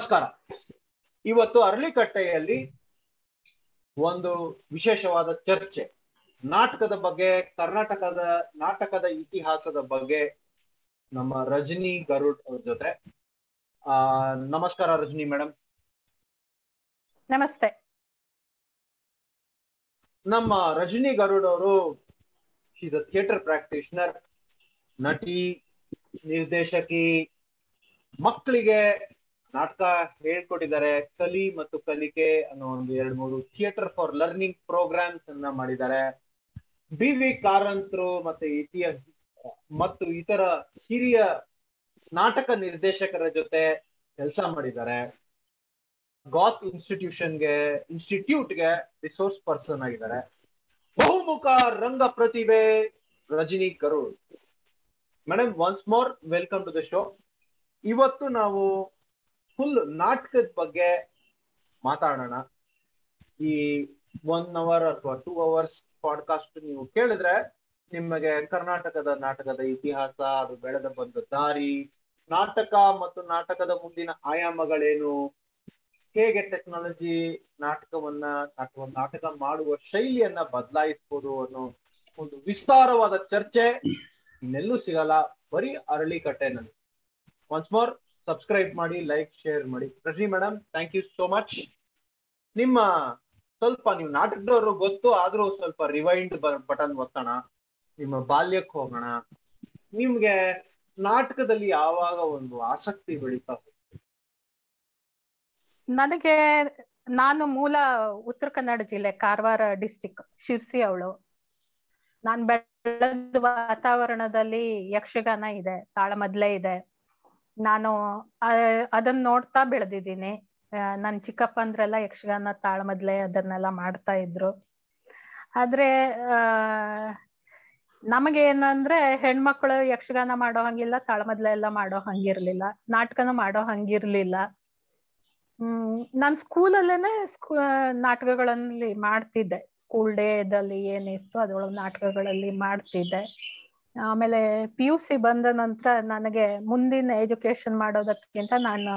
ನಮಸ್ಕಾರ. ಇವತ್ತು ಅರಳಿಕಟ್ಟೆಯಲ್ಲಿ ಒಂದು ವಿಶೇಷವಾದ ಚರ್ಚೆ. ನಾಟಕದ ಬಗ್ಗೆ ಕರ್ನಾಟಕದ ನಾಟಕದ ಇತಿಹಾಸದ ಬಗ್ಗೆ ನಮ್ಮ ರಜನಿ ಗರುಡ್ ಅವ್ರ ಜೊತೆ. ಆ ನಮಸ್ಕಾರ ರಜನಿ ಮೇಡಮ್ ನಮಸ್ತೆ. ನಮ್ಮ ರಜನಿ ಗರುಡ್ ಅವರು ಶೀಸ್ ಅ ಥಿಯೇಟರ್ ಪ್ರಾಕ್ಟೀಷನರ್ ನಟಿ ನಿರ್ದೇಶಕಿ ಮಕ್ಕಳಿಗೆ ನಾಟಕ ಹೇಳ್ಕೊಟ್ಟಿದ್ದಾರೆ ಕಲಿ ಮತ್ತು ಕಲಿಕೆ ಅನ್ನೋ ಒಂದು ಎರಡು ಮೂರು ಥಿಯೇಟರ್ ಫಾರ್ ಲರ್ನಿಂಗ್ ಪ್ರೋಗ್ರಾಮ್ಸ್ ಅನ್ನ ಮಾಡಿದ್ದಾರೆ. ಬಿ ವಿ ಕಾರಂತರು ಮತ್ತೆ ಇತಿಹಾಸ ಮತ್ತು ಇತರ ಹಿರಿಯ ನಾಟಕ ನಿರ್ದೇಶಕರ ಜೊತೆ ಕೆಲಸ ಮಾಡಿದ್ದಾರೆ. ಗಾತ್ ಇನ್ಸ್ಟಿಟ್ಯೂಷನ್ಗೆ, ಇನ್ಸ್ಟಿಟ್ಯೂಟ್ಗೆ ರಿಸೋರ್ಸ್ ಪರ್ಸನ್ ಆಗಿದ್ದಾರೆ. ಬಹುಮುಖ ರಂಗ ಪ್ರತಿಭೆ Rajani Karur madam once more welcome to the show ಇವತ್ತು ನಾವು ಫುಲ್ ನಾಟಕದ ಬಗ್ಗೆ ಮಾತಾಡೋಣ. ಈ ಒನ್ ಅವರ್ ಅಥವಾ ಟೂ ಅವರ್ಸ್ ಪಾಡ್ಕಾಸ್ಟ್ ನೀವು ಕೇಳಿದ್ರೆ ನಿಮಗೆ ಕರ್ನಾಟಕದ ನಾಟಕದ ಇತಿಹಾಸ, ಅದು ಬೆಳೆದ ಬಂದ ದಾರಿ, ನಾಟಕ ಮತ್ತು ನಾಟಕದ ಮುಂದಿನ ಆಯಾಮಗಳೇನು, ಹೇಗೆ ಟೆಕ್ನಾಲಜಿ ನಾಟಕವನ್ನ ಅಥವಾ ನಾಟಕ ಮಾಡುವ ಶೈಲಿಯನ್ನ ಬದಲಾಯಿಸ್ಬೋದು ಅನ್ನೋ ಒಂದು ವಿಸ್ತಾರವಾದ ಚರ್ಚೆ ಇನ್ನೆಲ್ಲೂ ಸಿಗಲ್ಲ. ಬರೀ ಅರಳಿಕಟ್ಟೆನಲ್ಲಿ ಒನ್ಸ್ ಮೋರ್ ಸಬ್ಸ್ಕ್ರೈಬ್ ಮಾಡಿ ಲೈಕ್ ಶೇರ್ ಮಾಡಿ. Rajani madam thank you so much ನಿಮ್ಮ ಸ್ವಲ್ಪ ನೀವು ನಾಟಕದವರು ಗೊತ್ತು, ಆದ್ರೂ ಸ್ವಲ್ಪ ರಿವೈಂಡ್ ಬಟನ್ ಒತ್ತೋಣ. ನಿಮ್ಮ ಬಾಲ್ಯಕ್ಕೆ ಹೋಗೋಣ. ನಿಮ್ಗೆ ನಾಟಕದಲ್ಲಿ ಯಾವಾಗ ಒಂದು ಆಸಕ್ತಿ ಬೆಳೀತಾ ನನಗೆ ನಾನು ಮೂಲ ಉತ್ತರ ಕನ್ನಡ ಜಿಲ್ಲೆ ಕಾರವಾರ ಡಿಸ್ಟಿಕ್ ಶಿರ್ಸಿ ಅವಳು. ನಾನು ಬೆಳೆದ ವಾತಾವರಣದಲ್ಲಿ ಯಕ್ಷಗಾನ ಇದೆ ತಾಳಮದ್ಲೆ ಇದೆ. ನಾನು ಅದನ್ನ ನೋಡ್ತಾ ಬೆಳೆದಿದ್ದೀನಿ. ನನ್ ಚಿಕ್ಕಪ್ಪಂದ್ರೆಲ್ಲ ಯಕ್ಷಗಾನ ತಾಳ್ಮದ್ಲೆ ಅದನ್ನೆಲ್ಲ ಮಾಡ್ತಾ ಇದ್ರು. ಆದ್ರೆ, ಆ, ನಮಗೆ ಏನಂದ್ರೆ ಹೆಣ್ಮಕ್ಳು ಯಕ್ಷಗಾನ ಮಾಡೋ ಹಂಗಿಲ್ಲ, ತಾಳ್ಮದ್ಲೆ ಎಲ್ಲ ಮಾಡೋ ಹಂಗಿರ್ಲಿಲ್ಲ, ನಾಟಕನೂ ಮಾಡೋ ಹಂಗಿರ್ಲಿಲ್ಲ. ಹ್ಮ್, ನಾನ್ ಸ್ಕೂಲಲ್ಲೇನೆ ಸ್ಕೂ ನಾಟಕಗಳಲ್ಲಿ ಮಾಡ್ತಿದ್ದೆ. ಸ್ಕೂಲ್ ಡೇದಲ್ಲಿ ಏನಿತ್ತು ಅದ್ರೊಳಗೆ ನಾಟಕಗಳಲ್ಲಿ ಮಾಡ್ತಿದ್ದೆ. ಆಮೇಲೆ ಪಿ ಯು ಸಿ ಬಂದ ನಂತರ ನನಗೆ ಮುಂದಿನ ಎಜುಕೇಶನ್ ಮಾಡೋದಕ್ಕಿಂತ ನಾನು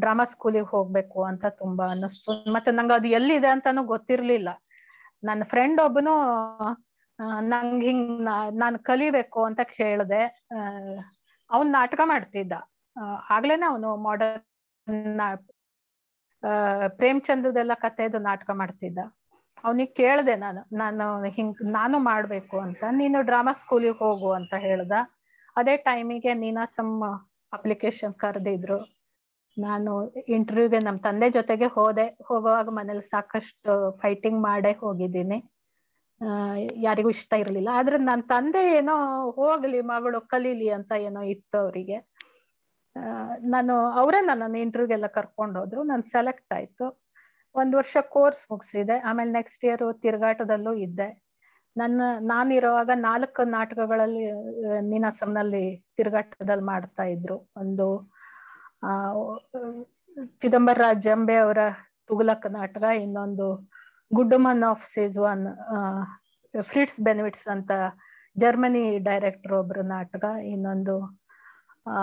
ಡ್ರಾಮಾ ಸ್ಕೂಲಿಗೆ ಹೋಗ್ಬೇಕು ಅಂತ ತುಂಬಾ ಅನ್ನಿಸ್ತು. ಮತ್ತೆ ನಂಗೆ ಅದು ಎಲ್ಲಿದೆ ಅಂತಾನು ಗೊತ್ತಿರ್ಲಿಲ್ಲ. ನನ್ನ ಫ್ರೆಂಡ್ ಒಬ್ಬನು ನಂಗೆ ಹಿಂಗ್ ನಾನು ಕಲಿಬೇಕು ಅಂತ ಕೇಳಿದೆ. ಅವನ್ ನಾಟಕ ಮಾಡ್ತಿದ್ದ. ಆಗ್ಲೇನೆ ಅವನು ಮಾಡರ್ನ್ ಪ್ರೇಮ್ಚಂದ್ರದೆಲ್ಲ ಕಥೆದು ನಾಟಕ ಮಾಡ್ತಿದ್ದ. ಅವನಿಗೆ ಕೇಳ್ದೆ ನಾನು ನಾನು ಹಿಂಗ್, ನಾನು ಮಾಡ್ಬೇಕು ಅಂತ. ನೀನು ಡ್ರಾಮಾ ಸ್ಕೂಲಿಗೆ ಹೋಗು ಅಂತ ಹೇಳ್ದ. ಅದೇ ಟೈಮಿಗೆ ನೀನಾಸಮ್ ಅಪ್ಲಿಕೇಶನ್ ಕರೆದಿದ್ರು. ನಾನು ಇಂಟರ್ವ್ಯೂಗೆ ನಮ್ಮ ತಂದೆ ಜೊತೆಗೆ ಹೋದೆ. ಹೋಗುವಾಗ ಮನೇಲಿ ಸಾಕಷ್ಟು ಫೈಟಿಂಗ್ ಮಾಡೇ ಹೋಗಿದ್ದೀನಿ. ಯಾರಿಗೂ ಇಷ್ಟ ಇರಲಿಲ್ಲ. ಆದ್ರೆ ನನ್ನ ತಂದೆ ಏನೋ ಹೋಗ್ಲಿ ಮಗಳು ಕಲೀಲಿ ಅಂತ ಏನೋ ಇತ್ತು ಅವರಿಗೆ. ನಾನು, ಅವರೇ ನನ್ನನ್ನು ಇಂಟರ್ವ್ಯೂಗೆಲ್ಲ ಕರ್ಕೊಂಡು ಹೋದ್ರು. ನಾನು ಸೆಲೆಕ್ಟ್ ಆಯ್ತು. ಒಂದ್ ವರ್ಷ ಕೋರ್ಸ್ ಮುಗಿಸಿದೆ. ಆಮೇಲೆ ನೆಕ್ಸ್ಟ್ ಇಯರ್ ತಿರುಗಾಟದಲ್ಲೂ ಇದ್ದೆ. ನನ್ನ, ನಾನಿರುವಾಗ ನಾಲ್ಕು ನಾಟಕಗಳಲ್ಲಿ ನೀನಾಸಂನಲ್ಲಿ ತಿರುಗಾಟದಲ್ಲಿ ಮಾಡ್ತಾ ಇದ್ರು. ಒಂದು, ಆ, ಚಿದಂಬರ ಜಂಬೆ ಅವರ ತುಗುಲಕ್ ನಾಟಕ, ಇನ್ನೊಂದು good woman of Setzuan Fritz Bennewitz ಅಂತ ಜರ್ಮನಿ ಡೈರೆಕ್ಟರ್ ಒಬ್ರು ನಾಟಕ, ಇನ್ನೊಂದು, ಆ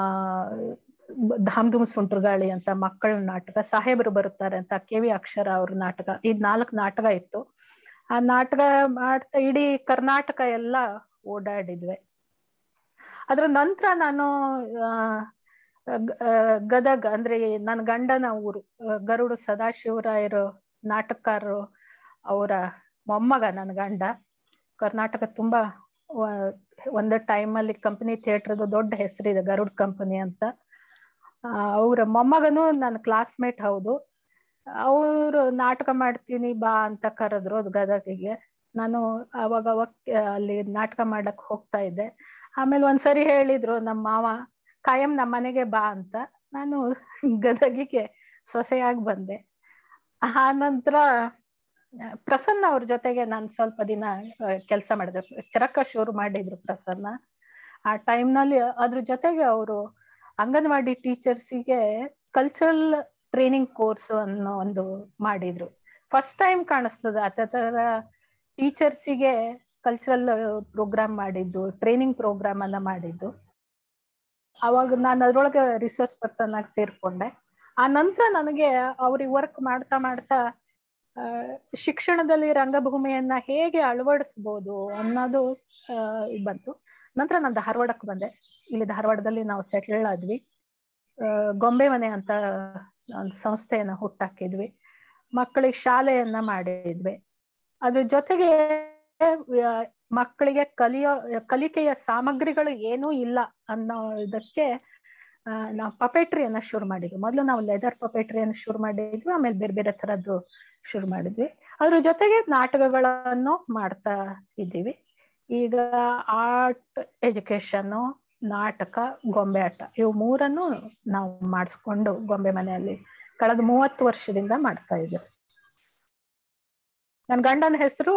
ಧಾಮ್ಧೂಮ್ ಸುಂಟ್ರಗಾಳಿ ಅಂತ ಮಕ್ಕಳ ನಾಟಕ, ಸಾಹೇಬರು ಬರುತ್ತಾರೆ ಅಂತ ಕೆ ವಿ ಅಕ್ಷರ ಅವ್ರ ನಾಟಕ ಇದ್ ನಾಲ್ಕು ನಾಟಕ ಇತ್ತು. ಆ ನಾಟಕ ಮಾಡ್ತಾ ಇಡೀ ಕರ್ನಾಟಕ ಎಲ್ಲ ಓಡಾಡಿದ್ವಿ. ಅದ್ರ ನಂತರ ನಾನು ಗದಗ ಅಂದ್ರೆ ನನ್ನ ಗಂಡನ ಊರು ಗರುಡು ಸದಾಶಿವರಾಯರು ನಾಟಕಕಾರರು ಅವರ ಮೊಮ್ಮಗ ನನ್ನ ಗಂಡ. ಕರ್ನಾಟಕ ತುಂಬಾ ಒಂದು ಟೈಮಲ್ಲಿ ಕಂಪನಿ ಥಿಯೇಟರ್ದು ದೊಡ್ಡ ಹೆಸರಿದೆ ಗರುಡ್ ಕಂಪನಿ ಅಂತ. ಅವ್ರ ಮೊಮ್ಮಗನು ನನ್ನ ಕ್ಲಾಸ್ಮೇಟ್ ಹೌದು. ಅವರು ನಾಟಕ ಮಾಡ್ತೀನಿ ಬಾ ಅಂತ ಕರೆದ್ರು ಅದು ಗದಗಿಗೆ. ನಾನು ಅವಾಗ ಅಲ್ಲಿ ನಾಟಕ ಮಾಡಕ್ ಹೋಗ್ತಾ ಇದ್ದೆ. ಆಮೇಲೆ ಒಂದ್ಸರಿ ಹೇಳಿದ್ರು ನಮ್ಮ ಮಾವ, ಕಾಯಂ ನಮ್ಮ ಮನೆಗೆ ಬಾ ಅಂತ. ನಾನು ಗದಗಿಗೆ ಸೊಸೆಯಾಗಿ ಬಂದೆ. ಆ ನಂತರ, ಪ್ರಸನ್ನ ಅವ್ರ ಜೊತೆಗೆ ನಾನು ಸ್ವಲ್ಪ ದಿನ ಕೆಲಸ ಮಾಡಿದೆ. ಚರಕ ಶುರು ಮಾಡಿದ್ರು ಪ್ರಸನ್ನ. ಆ ಟೈಮ್ನಲ್ಲಿ ಅದ್ರ ಜೊತೆಗೆ ಅವರು ಅಂಗನವಾಡಿ ಟೀಚರ್ಸಿಗೆ ಕಲ್ಚರಲ್ ಟ್ರೈನಿಂಗ್ ಕೋರ್ಸ್ ಅನ್ನೋ ಒಂದು ಮಾಡಿದ್ರು. ಫಸ್ಟ್ ಟೈಮ್ ಕಾಣಿಸ್ತದೆ ತರ ಟೀಚರ್ಸಿಗೆ ಕಲ್ಚರಲ್ ಪ್ರೋಗ್ರಾಮ್ ಮಾಡಿದ್ದು ಟ್ರೈನಿಂಗ್ ಪ್ರೋಗ್ರಾಮ್ ಅನ್ನ ಮಾಡಿದ್ದು. ಅವಾಗ ನಾನು ಅದ್ರೊಳಗೆ ರಿಸರ್ಚ್ ಪರ್ಸನ್ ಆಗಿ ಸೇರ್ಕೊಂಡೆ. ಆ ನಂತರ ನನಗೆ ಅವ್ರಿಗೆ ವರ್ಕ್ ಮಾಡ್ತಾ ಮಾಡ್ತಾ ಶಿಕ್ಷಣದಲ್ಲಿ ರಂಗಭೂಮಿಯನ್ನ ಹೇಗೆ ಅಳವಡಿಸ್ಬೋದು ಅನ್ನೋದು ಬಂತು. ನಂತರ ನಾನು ಧಾರವಾಡಕ್ಕೆ ಬಂದೆ. ಇಲ್ಲಿ ಧಾರವಾಡದಲ್ಲಿ ನಾವು ಸೆಟ್ಲ್ ಆದ್ವಿ. ಗೊಂಬೆ ಮನೆ ಅಂತ ಒಂದು ಸಂಸ್ಥೆಯನ್ನ ಹುಟ್ಟಾಕಿದ್ವಿ. ಮಕ್ಕಳಿಗೆ ಶಾಲೆಯನ್ನ ಮಾಡಿದ್ವಿ. ಅದ್ರ ಜೊತೆಗೆ ಮಕ್ಕಳಿಗೆ ಕಲಿಯೋ, ಕಲಿಕೆಯ ಸಾಮಗ್ರಿಗಳು ಏನೂ ಇಲ್ಲ ಅನ್ನೋ ಇದಕ್ಕೆ ನಾವು ಪಪೆಟ್ರಿಯನ್ನ ಶುರು ಮಾಡಿದ್ವಿ. ಮೊದಲು ನಾವು ಲೆದರ್ ಪಪೆಟ್ರಿಯನ್ನು ಶುರು ಮಾಡಿದ್ವಿ, ಆಮೇಲೆ ಬೇರೆ ಬೇರೆ ತರದ್ದು ಶುರು ಮಾಡಿದ್ವಿ. ಅದ್ರ ಜೊತೆಗೆ ನಾಟಕಗಳನ್ನು ಮಾಡ್ತಾ ಇದ್ದೀವಿ. ಈಗ ಆರ್ಟ್ ಎಜುಕೇಶನ್ ನಾಟಕ, ಗೊಂಬೆ ಆಟ, ಇವು ಮೂರನ್ನು ನಾವು ಮಾಡಿಸ್ಕೊಂಡು ಗೊಂಬೆ ಮನೆಯಲ್ಲಿ ಕಳೆದ ಮೂವತ್ತು ವರ್ಷದಿಂದ ಮಾಡ್ತಾ ಇದ್ದೇವೆ. ನನ್ನ ಗಂಡನ ಹೆಸರು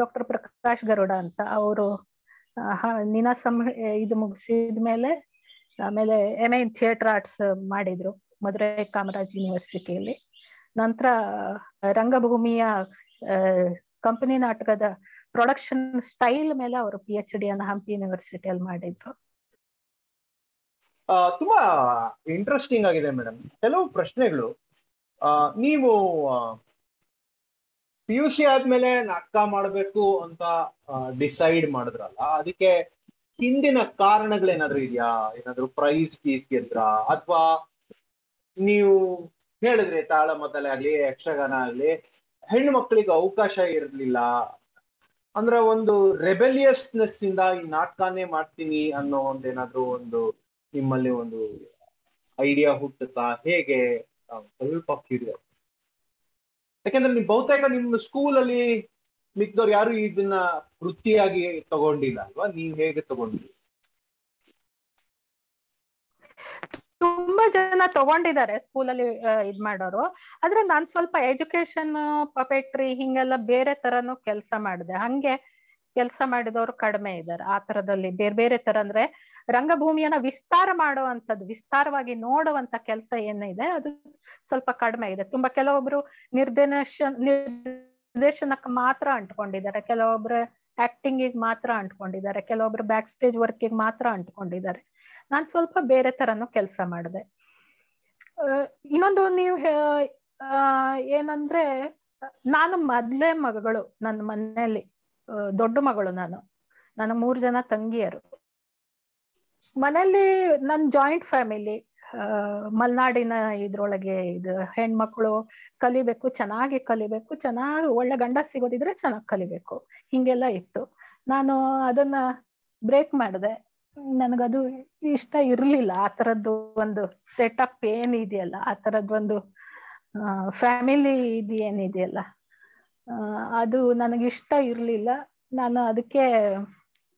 ಡಾಕ್ಟರ್ ಪ್ರಕಾಶ್ ಗರುಡ ಅಂತ. ಅವರು ನೀನಾಸಂ ಇದು ಮುಗಿಸಿದ ಮೇಲೆ, ಆಮೇಲೆ ಎಂ ಇನ್ ಥಿಯೇಟರ್ ಆರ್ಟ್ಸ್ ಮಾಡಿದ್ರು ಮಧುರೈ ಕಾಮರಾಜ್ ಯೂನಿವರ್ಸಿಟಿಯಲ್ಲಿ ನಂತರ, ರಂಗಭೂಮಿಯ ಕಂಪನಿ ನಾಟಕದ ಪ್ರೊಡಕ್ಷನ್ ಸ್ಟೈಲ್ ಮೇಲೆ ಅವರು ಪಿ ಎಚ್ ಡಿ ಹಂಪಿ ಯೂನಿವರ್ಸಿಟಿಯಲ್ಲಿ ಮಾಡಿದ್ರು. ತುಂಬಾ ಇಂಟ್ರೆಸ್ಟಿಂಗ್ ಆಗಿದೆ ಮೇಡಮ್ ಕೆಲವು ಪ್ರಶ್ನೆಗಳು. ನೀವು ಪಿ ಯು ಸಿ ಆದ್ಮೇಲೆ ನಾಟಕ ಮಾಡಬೇಕು ಅಂತ ಡಿಸೈಡ್ ಮಾಡಿದ್ರಲ್ಲ, ಅದಕ್ಕೆ ಹಿಂದಿನ ಕಾರಣಗಳೇನಾದ್ರೂ ಇದೆಯಾ? ಏನಾದ್ರೂ ಪ್ರೈಸ್ ಫೀಸ್ ಗೆದ್ರ? ಅಥವಾ ನೀವು ಹೇಳಿದ್ರಿ ತಾಳಮದ್ದಲೆ ಆಗ್ಲಿ, ಯಕ್ಷಗಾನ ಆಗ್ಲಿ, ಹೆಣ್ಣು ಮಕ್ಕಳಿಗೆ ಅವಕಾಶ ಇರಲಿಲ್ಲ. ಅಂದ್ರೆ ಒಂದು ರೆಬೆಲಿಯಸ್ನೆಸ್ ಇಂದ ಈ ನಾಟಕನೇ ಮಾಡ್ತೀನಿ ಅನ್ನೋ ಒಂದೇನಾದ್ರೂ ಒಂದು ನಿಮ್ಮಲ್ಲಿ ಒಂದು ಐಡಿಯಾ ಹುಟ್ಟುತ್ತಾ ಹೇಗೆ ಸ್ವಲ್ಪ ಕ್ಯೂರಿಯಸ್ ಯಾಕಂದ್ರೆ ನೀವು ಬಹುತೇಕ ನಿಮ್ಮ ಸ್ಕೂಲಲ್ಲಿ ಮಿಕ್ಕದವ್ರು ಯಾರು ಇದನ್ನ ವೃತ್ತಿಯಾಗಿ ತಗೊಂಡಿಲ್ಲ ಅಲ್ವಾ? ನೀವ್ ಹೇಗೆ ತಗೊಂಡ್ರಿ? ತುಂಬಾ ಜನ ತಗೊಂಡಿದ್ದಾರೆ ಸ್ಕೂಲಲ್ಲಿ ಇದ್ ಮಾಡೋರು. ಆದ್ರೆ ನಾನ್ ಸ್ವಲ್ಪ ಎಜುಕೇಶನ್ ಪಪೆಟ್ರಿ ಹಿಂಗೆಲ್ಲ ಬೇರೆ ತರನು ಕೆಲಸ ಮಾಡಿದೆ. ಹಂಗೆ ಕೆಲಸ ಮಾಡಿದವರು ಕಡಿಮೆ ಇದ್ದಾರೆ ಆ ತರದಲ್ಲಿ ಬೇರೆ ಬೇರೆ ತರ ಅಂದ್ರೆ ರಂಗಭೂಮಿಯನ್ನ ವಿಸ್ತಾರ ಮಾಡುವಂಥದ್ದು ವಿಸ್ತಾರವಾಗಿ ನೋಡುವಂತ ಕೆಲಸ ಏನಿದೆ, ಅದು ಸ್ವಲ್ಪ ಕಡಿಮೆ ಇದೆ ತುಂಬಾ ಕೆಲವೊಬ್ರು ನಿರ್ದೇಶ ನಿರ್ದೇಶನಕ್ಕೆ ಮಾತ್ರ ಅಂಟ್ಕೊಂಡಿದ್ದಾರೆ. ಕೆಲವೊಬ್ರು ಆಕ್ಟಿಂಗ್ ಮಾತ್ರ ಅಂಟ್ಕೊಂಡಿದ್ದಾರೆ. ಕೆಲವೊಬ್ರು ಬ್ಯಾಕ್ ಸ್ಟೇಜ್ ವರ್ಕಿಗೆ ಮಾತ್ರ ಅಂಟ್ಕೊಂಡಿದ್ದಾರೆ. ನಾನ್ ಸ್ವಲ್ಪ ಬೇರೆ ತರನು ಕೆಲಸ ಮಾಡಿದೆ. ಇನ್ನೊಂದು ನೀವು ಏನಂದ್ರೆ, ನಾನು ಮೊದ್ಲೇ ಮಗಳು, ನನ್ನ ಮನೆಯಲ್ಲಿ ದೊಡ್ಡ ಮಗಳು ನಾನು. ನನ್ನ ಮೂರ್ ಜನ ತಂಗಿಯರು. ಮನೆಯಲ್ಲಿ ನನ್ ಜಾಯಿಂಟ್ ಫ್ಯಾಮಿಲಿ ಮಲ್ನಾಡಿನ ಇದ್ರೊಳಗೆ ಇದು ಹೆಣ್ಮಕ್ಳು ಕಲಿಬೇಕು, ಚೆನ್ನಾಗಿ ಕಲಿಬೇಕು, ಚೆನ್ನಾಗಿ ಒಳ್ಳೆ ಗಂಡ ಸಿಗೋದಿದ್ರೆ ಚೆನ್ನಾಗಿ ಕಲಿಬೇಕು. ಹಿಂಗೆಲ್ಲ ಇತ್ತು. ನಾನು ಅದನ್ನ ಬ್ರೇಕ್ ಮಾಡಿದೆ. ನನಗದು ಇಷ್ಟ ಇರ್ಲಿಲ್ಲ. ಆ ತರದ್ದು ಒಂದು ಸೆಟಪ್ ಏನಿದೆಯಲ್ಲ, ಆ ತರದ್ ಒಂದು ಫ್ಯಾಮಿಲಿ ಇದು ಏನಿದೆಯಲ್ಲ ಅದು ನನಗಿಷ್ಟ ಇರ್ಲಿಲ್ಲ. ನಾನು ಅದಕ್ಕೆ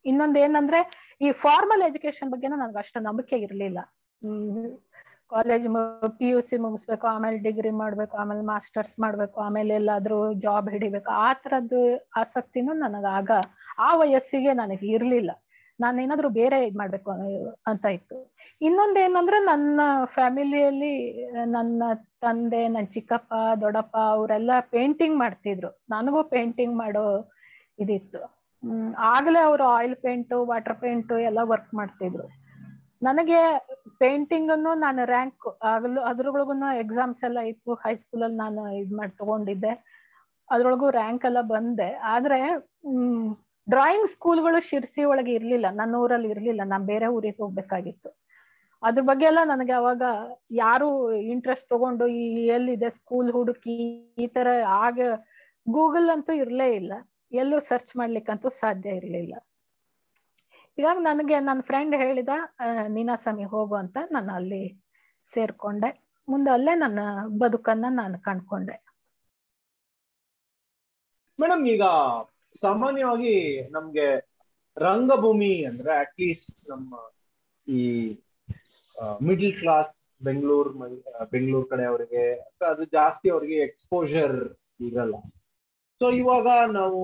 ಇನ್ನೊಂದ್ ಏನಂದ್ರೆ ಈ ಫಾರ್ಮಲ್ ಎಜುಕೇಶನ್ ಬಗ್ಗೆನೂ ನನಗೆ ಅಷ್ಟು ನಂಬಿಕೆ ಇರ್ಲಿಲ್ಲ. ಕಾಲೇಜ್ ಪಿ ಯು ಸಿ ಮುಗಿಸ್ಬೇಕು, ಆಮೇಲೆ ಡಿಗ್ರಿ ಮಾಡ್ಬೇಕು, ಆಮೇಲೆ ಮಾಸ್ಟರ್ಸ್ ಮಾಡ್ಬೇಕು, ಆಮೇಲೆ ಎಲ್ಲಾದ್ರೂ ಜಾಬ್ ಹಿಡಿಬೇಕು, ಆ ತರದ್ದು ಆಸಕ್ತಿನೂ ನನಗ ಆಗ, ಆ ವಯಸ್ಸಿಗೆ ನನಗೆ ಇರ್ಲಿಲ್ಲ. ನಾನು ಏನಾದ್ರೂ ಬೇರೆ ಇದ್ ಮಾಡ್ಬೇಕು ಅಂತ ಇತ್ತು. ಇನ್ನೊಂದೇನಂದ್ರೆ ನನ್ನ ಫ್ಯಾಮಿಲಿಯಲ್ಲಿ ನನ್ನ ತಂದೆ ನನ್ನ ಚಿಕ್ಕಪ್ಪ, ದೊಡ್ಡಪ್ಪ, ಅವರೆಲ್ಲ ಪೇಂಟಿಂಗ್ ಮಾಡ್ತಿದ್ರು. ನನಗೂ ಪೇಂಟಿಂಗ್ ಮಾಡೋ ಇದಿತ್ತು. ಹ್ಮ್, ಆಗ್ಲೇ ಅವ್ರು ಆಯಿಲ್ ಪೇಂಟ್ ವಾಟರ್ ಪೇಂಟ್ ಎಲ್ಲ ವರ್ಕ್ ಮಾಡ್ತಿದ್ರು. ನನಗೆ ಪೇಂಟಿಂಗ್ ಅನ್ನು ನಾನು ರ್ಯಾಂಕ್ ಆಗಲು ಅದ್ರೊಳಗೂ ಎಕ್ಸಾಮ್ಸ್ ಎಲ್ಲ ಇತ್ತು. ಹೈಸ್ಕೂಲಲ್ಲಿ ನಾನು ಇದ್ ಮಾಡಿ ತಗೊಂಡಿದ್ದೆ. ಅದ್ರೊಳಗೂ ರ್ಯಾಂಕ್ ಎಲ್ಲ ಬಂದೆ. ಆದ್ರೆ, ಹ್ಮ್ ಡ್ರಾಯಿಂಗ್ ಸ್ಕೂಲ್ಗಳು ಶಿರ್ಸಿ ಒಳಗೆ ಇರ್ಲಿಲ್ಲ. ನನ್ನ ಊರಲ್ಲಿ ಇರ್ಲಿಲ್ಲ. ನಾನ್ ಬೇರೆ ಊರಿಗೆ ಹೋಗ್ಬೇಕಾಗಿತ್ತು. ಅದ್ರ ಬಗ್ಗೆ ಎಲ್ಲ ನನಗೆ ಅವಾಗ ಯಾರು ಇಂಟ್ರೆಸ್ಟ್ ತಗೊಂಡು ಈ ಎಲ್ಲಿದೆ ಸ್ಕೂಲ್ ಹುಡುಕಿ ಈ ತರ ಆಗ ಗೂಗಲ್ ಅಂತೂ ಇರ್ಲೇ ಇಲ್ಲ. ಎಲ್ಲೂ ಸರ್ಚ್ ಮಾಡ್ಲಿಕ್ಕಂತೂ ಸಾಧ್ಯ ಇರಲಿಲ್ಲ. ಇವಾಗ ನನಗೆ ನನ್ನ ಫ್ರೆಂಡ್ ಹೇಳಿದ ನೀನಾಸಮಿ ಹೋಗು ಅಂತ ನಾನು ಅಲ್ಲಿ ಸೇರ್ಕೊಂಡೆ. ಮುಂದೆ ಅಲ್ಲೇ ನನ್ನ ಬದುಕನ್ನ ನಾನು ಕಂಡ್ಕೊಂಡೆ. ಮೇಡಮ್, ಈಗ ಸಾಮಾನ್ಯವಾಗಿ ನಮ್ಗೆ ರಂಗಭೂಮಿ ಅಂದ್ರೆ ಅಟ್ಲೀಸ್ಟ್ ನಮ್ಮ ಈ ಮಿಡ್ಲ್ ಕ್ಲಾಸ್ ಬೆಂಗಳೂರು ಬೆಂಗಳೂರು ಕಡೆ ಅವರಿಗೆ ಅದು ಜಾಸ್ತಿ ಅವರಿಗೆ ಎಕ್ಸ್ಪೋಜರ್ ಇರಲ್ಲ. ಸೊ ಇವಾಗ ನಾವು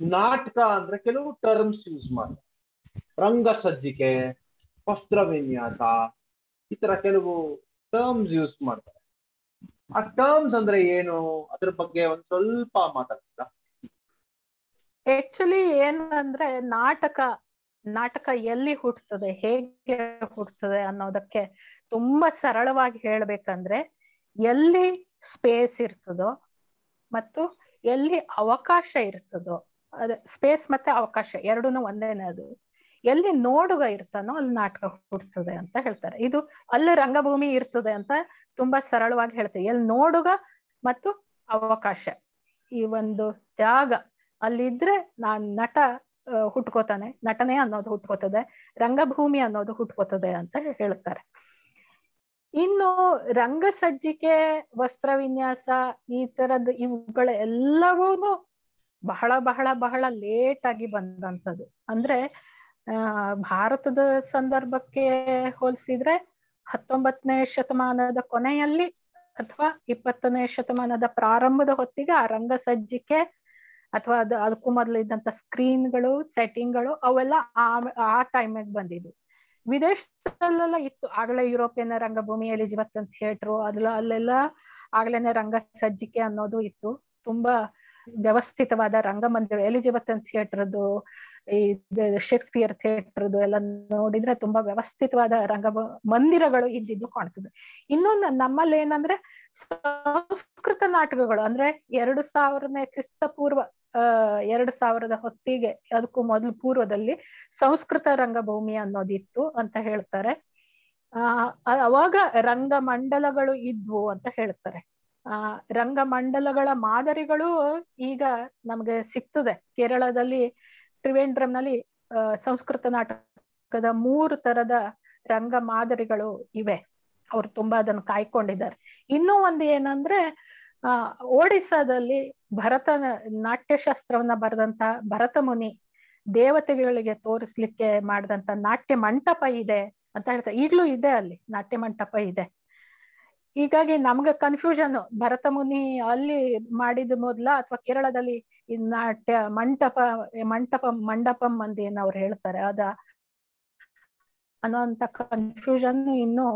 ನಾಟಕ ಅಂದ್ರೆ ಕೆಲವು ಟರ್ಮ್ಸ್ ಯೂಸ್ ಮಾಡ್ತಾರೆ ರಂಗ ಸಜ್ಜಿಕೆ, ವಸ್ತ್ರ ವಿನ್ಯಾಸ, ಈ ತರ ಕೆಲವು ಟರ್ಮ್ಸ್ ಯೂಸ್ ಮಾಡ್ತಾರೆ. ಆ ಟರ್ಮ್ಸ್ ಅಂದ್ರೆ ಏನು? ಅದ್ರ ಬಗ್ಗೆ ಒಂದ್ ಸ್ವಲ್ಪ ಮಾತಾಡ್ತೀರಾ? ಆಕ್ಚುಲಿ ಏನಂದ್ರೆ ನಾಟಕ ನಾಟಕ ಎಲ್ಲಿ ಹುಟ್ಟುತ್ತದೆ ಹೇಗೆ ಹುಟ್ಟುತ್ತದೆ ಅನ್ನೋದಕ್ಕೆ ತುಂಬಾ ಸರಳವಾಗಿ ಹೇಳ್ಬೇಕಂದ್ರೆ ಎಲ್ಲಿ ಸ್ಪೇಸ್ ಇರ್ತದೋ ಮತ್ತು ಎಲ್ಲಿ ಅವಕಾಶ ಇರ್ತದೋ, ಅದ ಸ್ಪೇಸ್ ಮತ್ತೆ ಅವಕಾಶ ಎರಡೂನು ಒಂದೇನೆ ಅದು ಎಲ್ಲಿ ನೋಡುಗ ಇರ್ತಾನೋ ಅಲ್ಲಿ ನಾಟಕ ಹುಡ್ತದೆ ಅಂತ ಹೇಳ್ತಾರೆ. ಇದು ಅಲ್ಲಿ ರಂಗಭೂಮಿ ಇರ್ತದೆ ಅಂತ ತುಂಬಾ ಸರಳವಾಗಿ ಹೇಳ್ತೇವೆ ಎಲ್ಲಿ ನೋಡುಗ ಮತ್ತು ಅವಕಾಶ. ಈ ಒಂದು ಜಾಗ ಅಲ್ಲಿದ್ರೆ ನಾನ್ ನಟ ಹುಟ್ಕೋತಾನೆ. ನಟನೆ ಅನ್ನೋದು ಹುಟ್ಕೋತದೆ. ರಂಗಭೂಮಿ ಅನ್ನೋದು ಹುಟ್ಕೋತದೆ ಅಂತ ಹೇಳ್ತಾರೆ. ಇನ್ನು ರಂಗ ಸಜ್ಜಿಕೆ ವಸ್ತ್ರ ವಿನ್ಯಾಸ ಈ ತರದ ಇವುಗಳ ಎಲ್ಲವೂ ಬಹಳ ಬಹಳ ಬಹಳ ಲೇಟ್ ಆಗಿ ಬಂದಂತದ್ದು ಅಂದ್ರೆ ಭಾರತದ ಸಂದರ್ಭಕ್ಕೆ ಹೋಲಿಸಿದ್ರೆ ಹತ್ತೊಂಬತ್ತನೇ ಶತಮಾನದ ಕೊನೆಯಲ್ಲಿ ಅಥವಾ ಇಪ್ಪತ್ತನೇ ಶತಮಾನದ ಪ್ರಾರಂಭದ ಹೊತ್ತಿಗೆ ಆ ರಂಗ ಸಜ್ಜಿಕೆ ಅಥವಾ ಅದು, ಅದಕ್ಕೂ ಮೊದಲು ಇದ್ದಂತ ಸ್ಕ್ರೀನ್ಗಳು ಸೆಟ್ಟಿಂಗ್ಗಳು ಅವೆಲ್ಲ ಆ ಆ ಟೈಮಿಗೆ ಬಂದಿದ್ವು. ವಿದೇಶದಲ್ಲೆಲ್ಲ ಇತ್ತು. ಆಗಲೇ ಯುರೋಪಿಯನ್ ರಂಗಭೂಮಿ ಎಲಿಜಬೆತ್ ಥಿಯೇಟ್ರು ಅದೆಲ್ಲ ಅಲ್ಲೆಲ್ಲ ಆಗ್ಲೇನೆ ರಂಗ ಸಜ್ಜಿಕೆ ಅನ್ನೋದು ಇತ್ತು. ತುಂಬಾ ವ್ಯವಸ್ಥಿತವಾದ ರಂಗಮಂದಿರ ಎಲಿಜಬೆತ್ ಥಿಯೇಟರ್ದು ಈ ಶೇಕ್ಸ್ಪಿಯರ್ ಥಿಯೇಟರ್ದು ಎಲ್ಲ ನೋಡಿದ್ರೆ ತುಂಬಾ ವ್ಯವಸ್ಥಿತವಾದ ರಂಗ ಮಂದಿರಗಳು ಇದ್ದಿದ್ದು ಕಾಣ್ತದೆ. ಇನ್ನೊಂದು ನಮ್ಮಲ್ಲಿ ಏನಂದ್ರೆ ಸಂಸ್ಕೃತ ನಾಟಕಗಳು. ಅಂದ್ರೆ ಎರಡು ಸಾವಿರನೇ ಕ್ರಿಸ್ತ ಪೂರ್ವ ಅಹ್ ಎರಡು ಸಾವಿರದ ಹೊತ್ತಿಗೆ, ಅದಕ್ಕೂ ಮೊದಲು ಪೂರ್ವದಲ್ಲಿ ಸಂಸ್ಕೃತ ರಂಗಭೂಮಿ ಅನ್ನೋದಿತ್ತು ಅಂತ ಹೇಳ್ತಾರೆ. ಆ ಅವಾಗ ರಂಗ ಮಂಡಲಗಳು ಇದ್ವು ಅಂತ ಹೇಳ್ತಾರೆ. ಆ ರಂಗ ಮಂಡಲಗಳ ಮಾದರಿಗಳು ಈಗ ನಮ್ಗೆ ಸಿಗ್ತದೆ ಕೇರಳದಲ್ಲಿ, ತ್ರಿವೇಂದ್ರಂನಲ್ಲಿ ಸಂಸ್ಕೃತ ನಾಟಕದ ಮೂರು ತರದ ರಂಗ ಮಾದರಿಗಳು ಇವೆ. ಅವ್ರು ತುಂಬಾ ಅದನ್ನು ಕಾಯ್ಕೊಂಡಿದ್ದಾರೆ. ಇನ್ನೂ ಒಂದು ಏನಂದ್ರೆ, ಆ, ಒಡಿಸ್ಸಾದಲ್ಲಿ ಭರತ ನಾಟ್ಯಶಾಸ್ತ್ರವನ್ನ ಬರೆದಂತ ಭರತ ಮುನಿ ದೇವತೆಗಳಿಗೆ ತೋರಿಸ್ಲಿಕ್ಕೆ ಮಾಡಿದಂತ ನಾಟ್ಯ ಮಂಟಪ ಇದೆ ಅಂತ ಹೇಳ್ತಾರೆ. ಈಗ್ಲೂ ಇದೆ ಅಲ್ಲಿ, ನಾಟ್ಯ ಮಂಟಪ ಇದೆ. ಹೀಗಾಗಿ ನಮ್ಗೆ ಕನ್ಫ್ಯೂಷನ್ ಭರತ ಮುನಿ ಅಲ್ಲಿ ಮಾಡಿದ ಮೊದ್ಲ ಅಥವಾ ಕೇರಳದಲ್ಲಿ ಈ ನಾಟ್ಯ ಮಂಟಪ ಮಂಟಪ, ಮಂಡಪಂ ಮಂದಿ ಅವ್ರು ಹೇಳ್ತಾರೆ, ಅದ ಅನ್ನೋಂತ ಕನ್ಫ್ಯೂಷನ್ ಇನ್ನೂ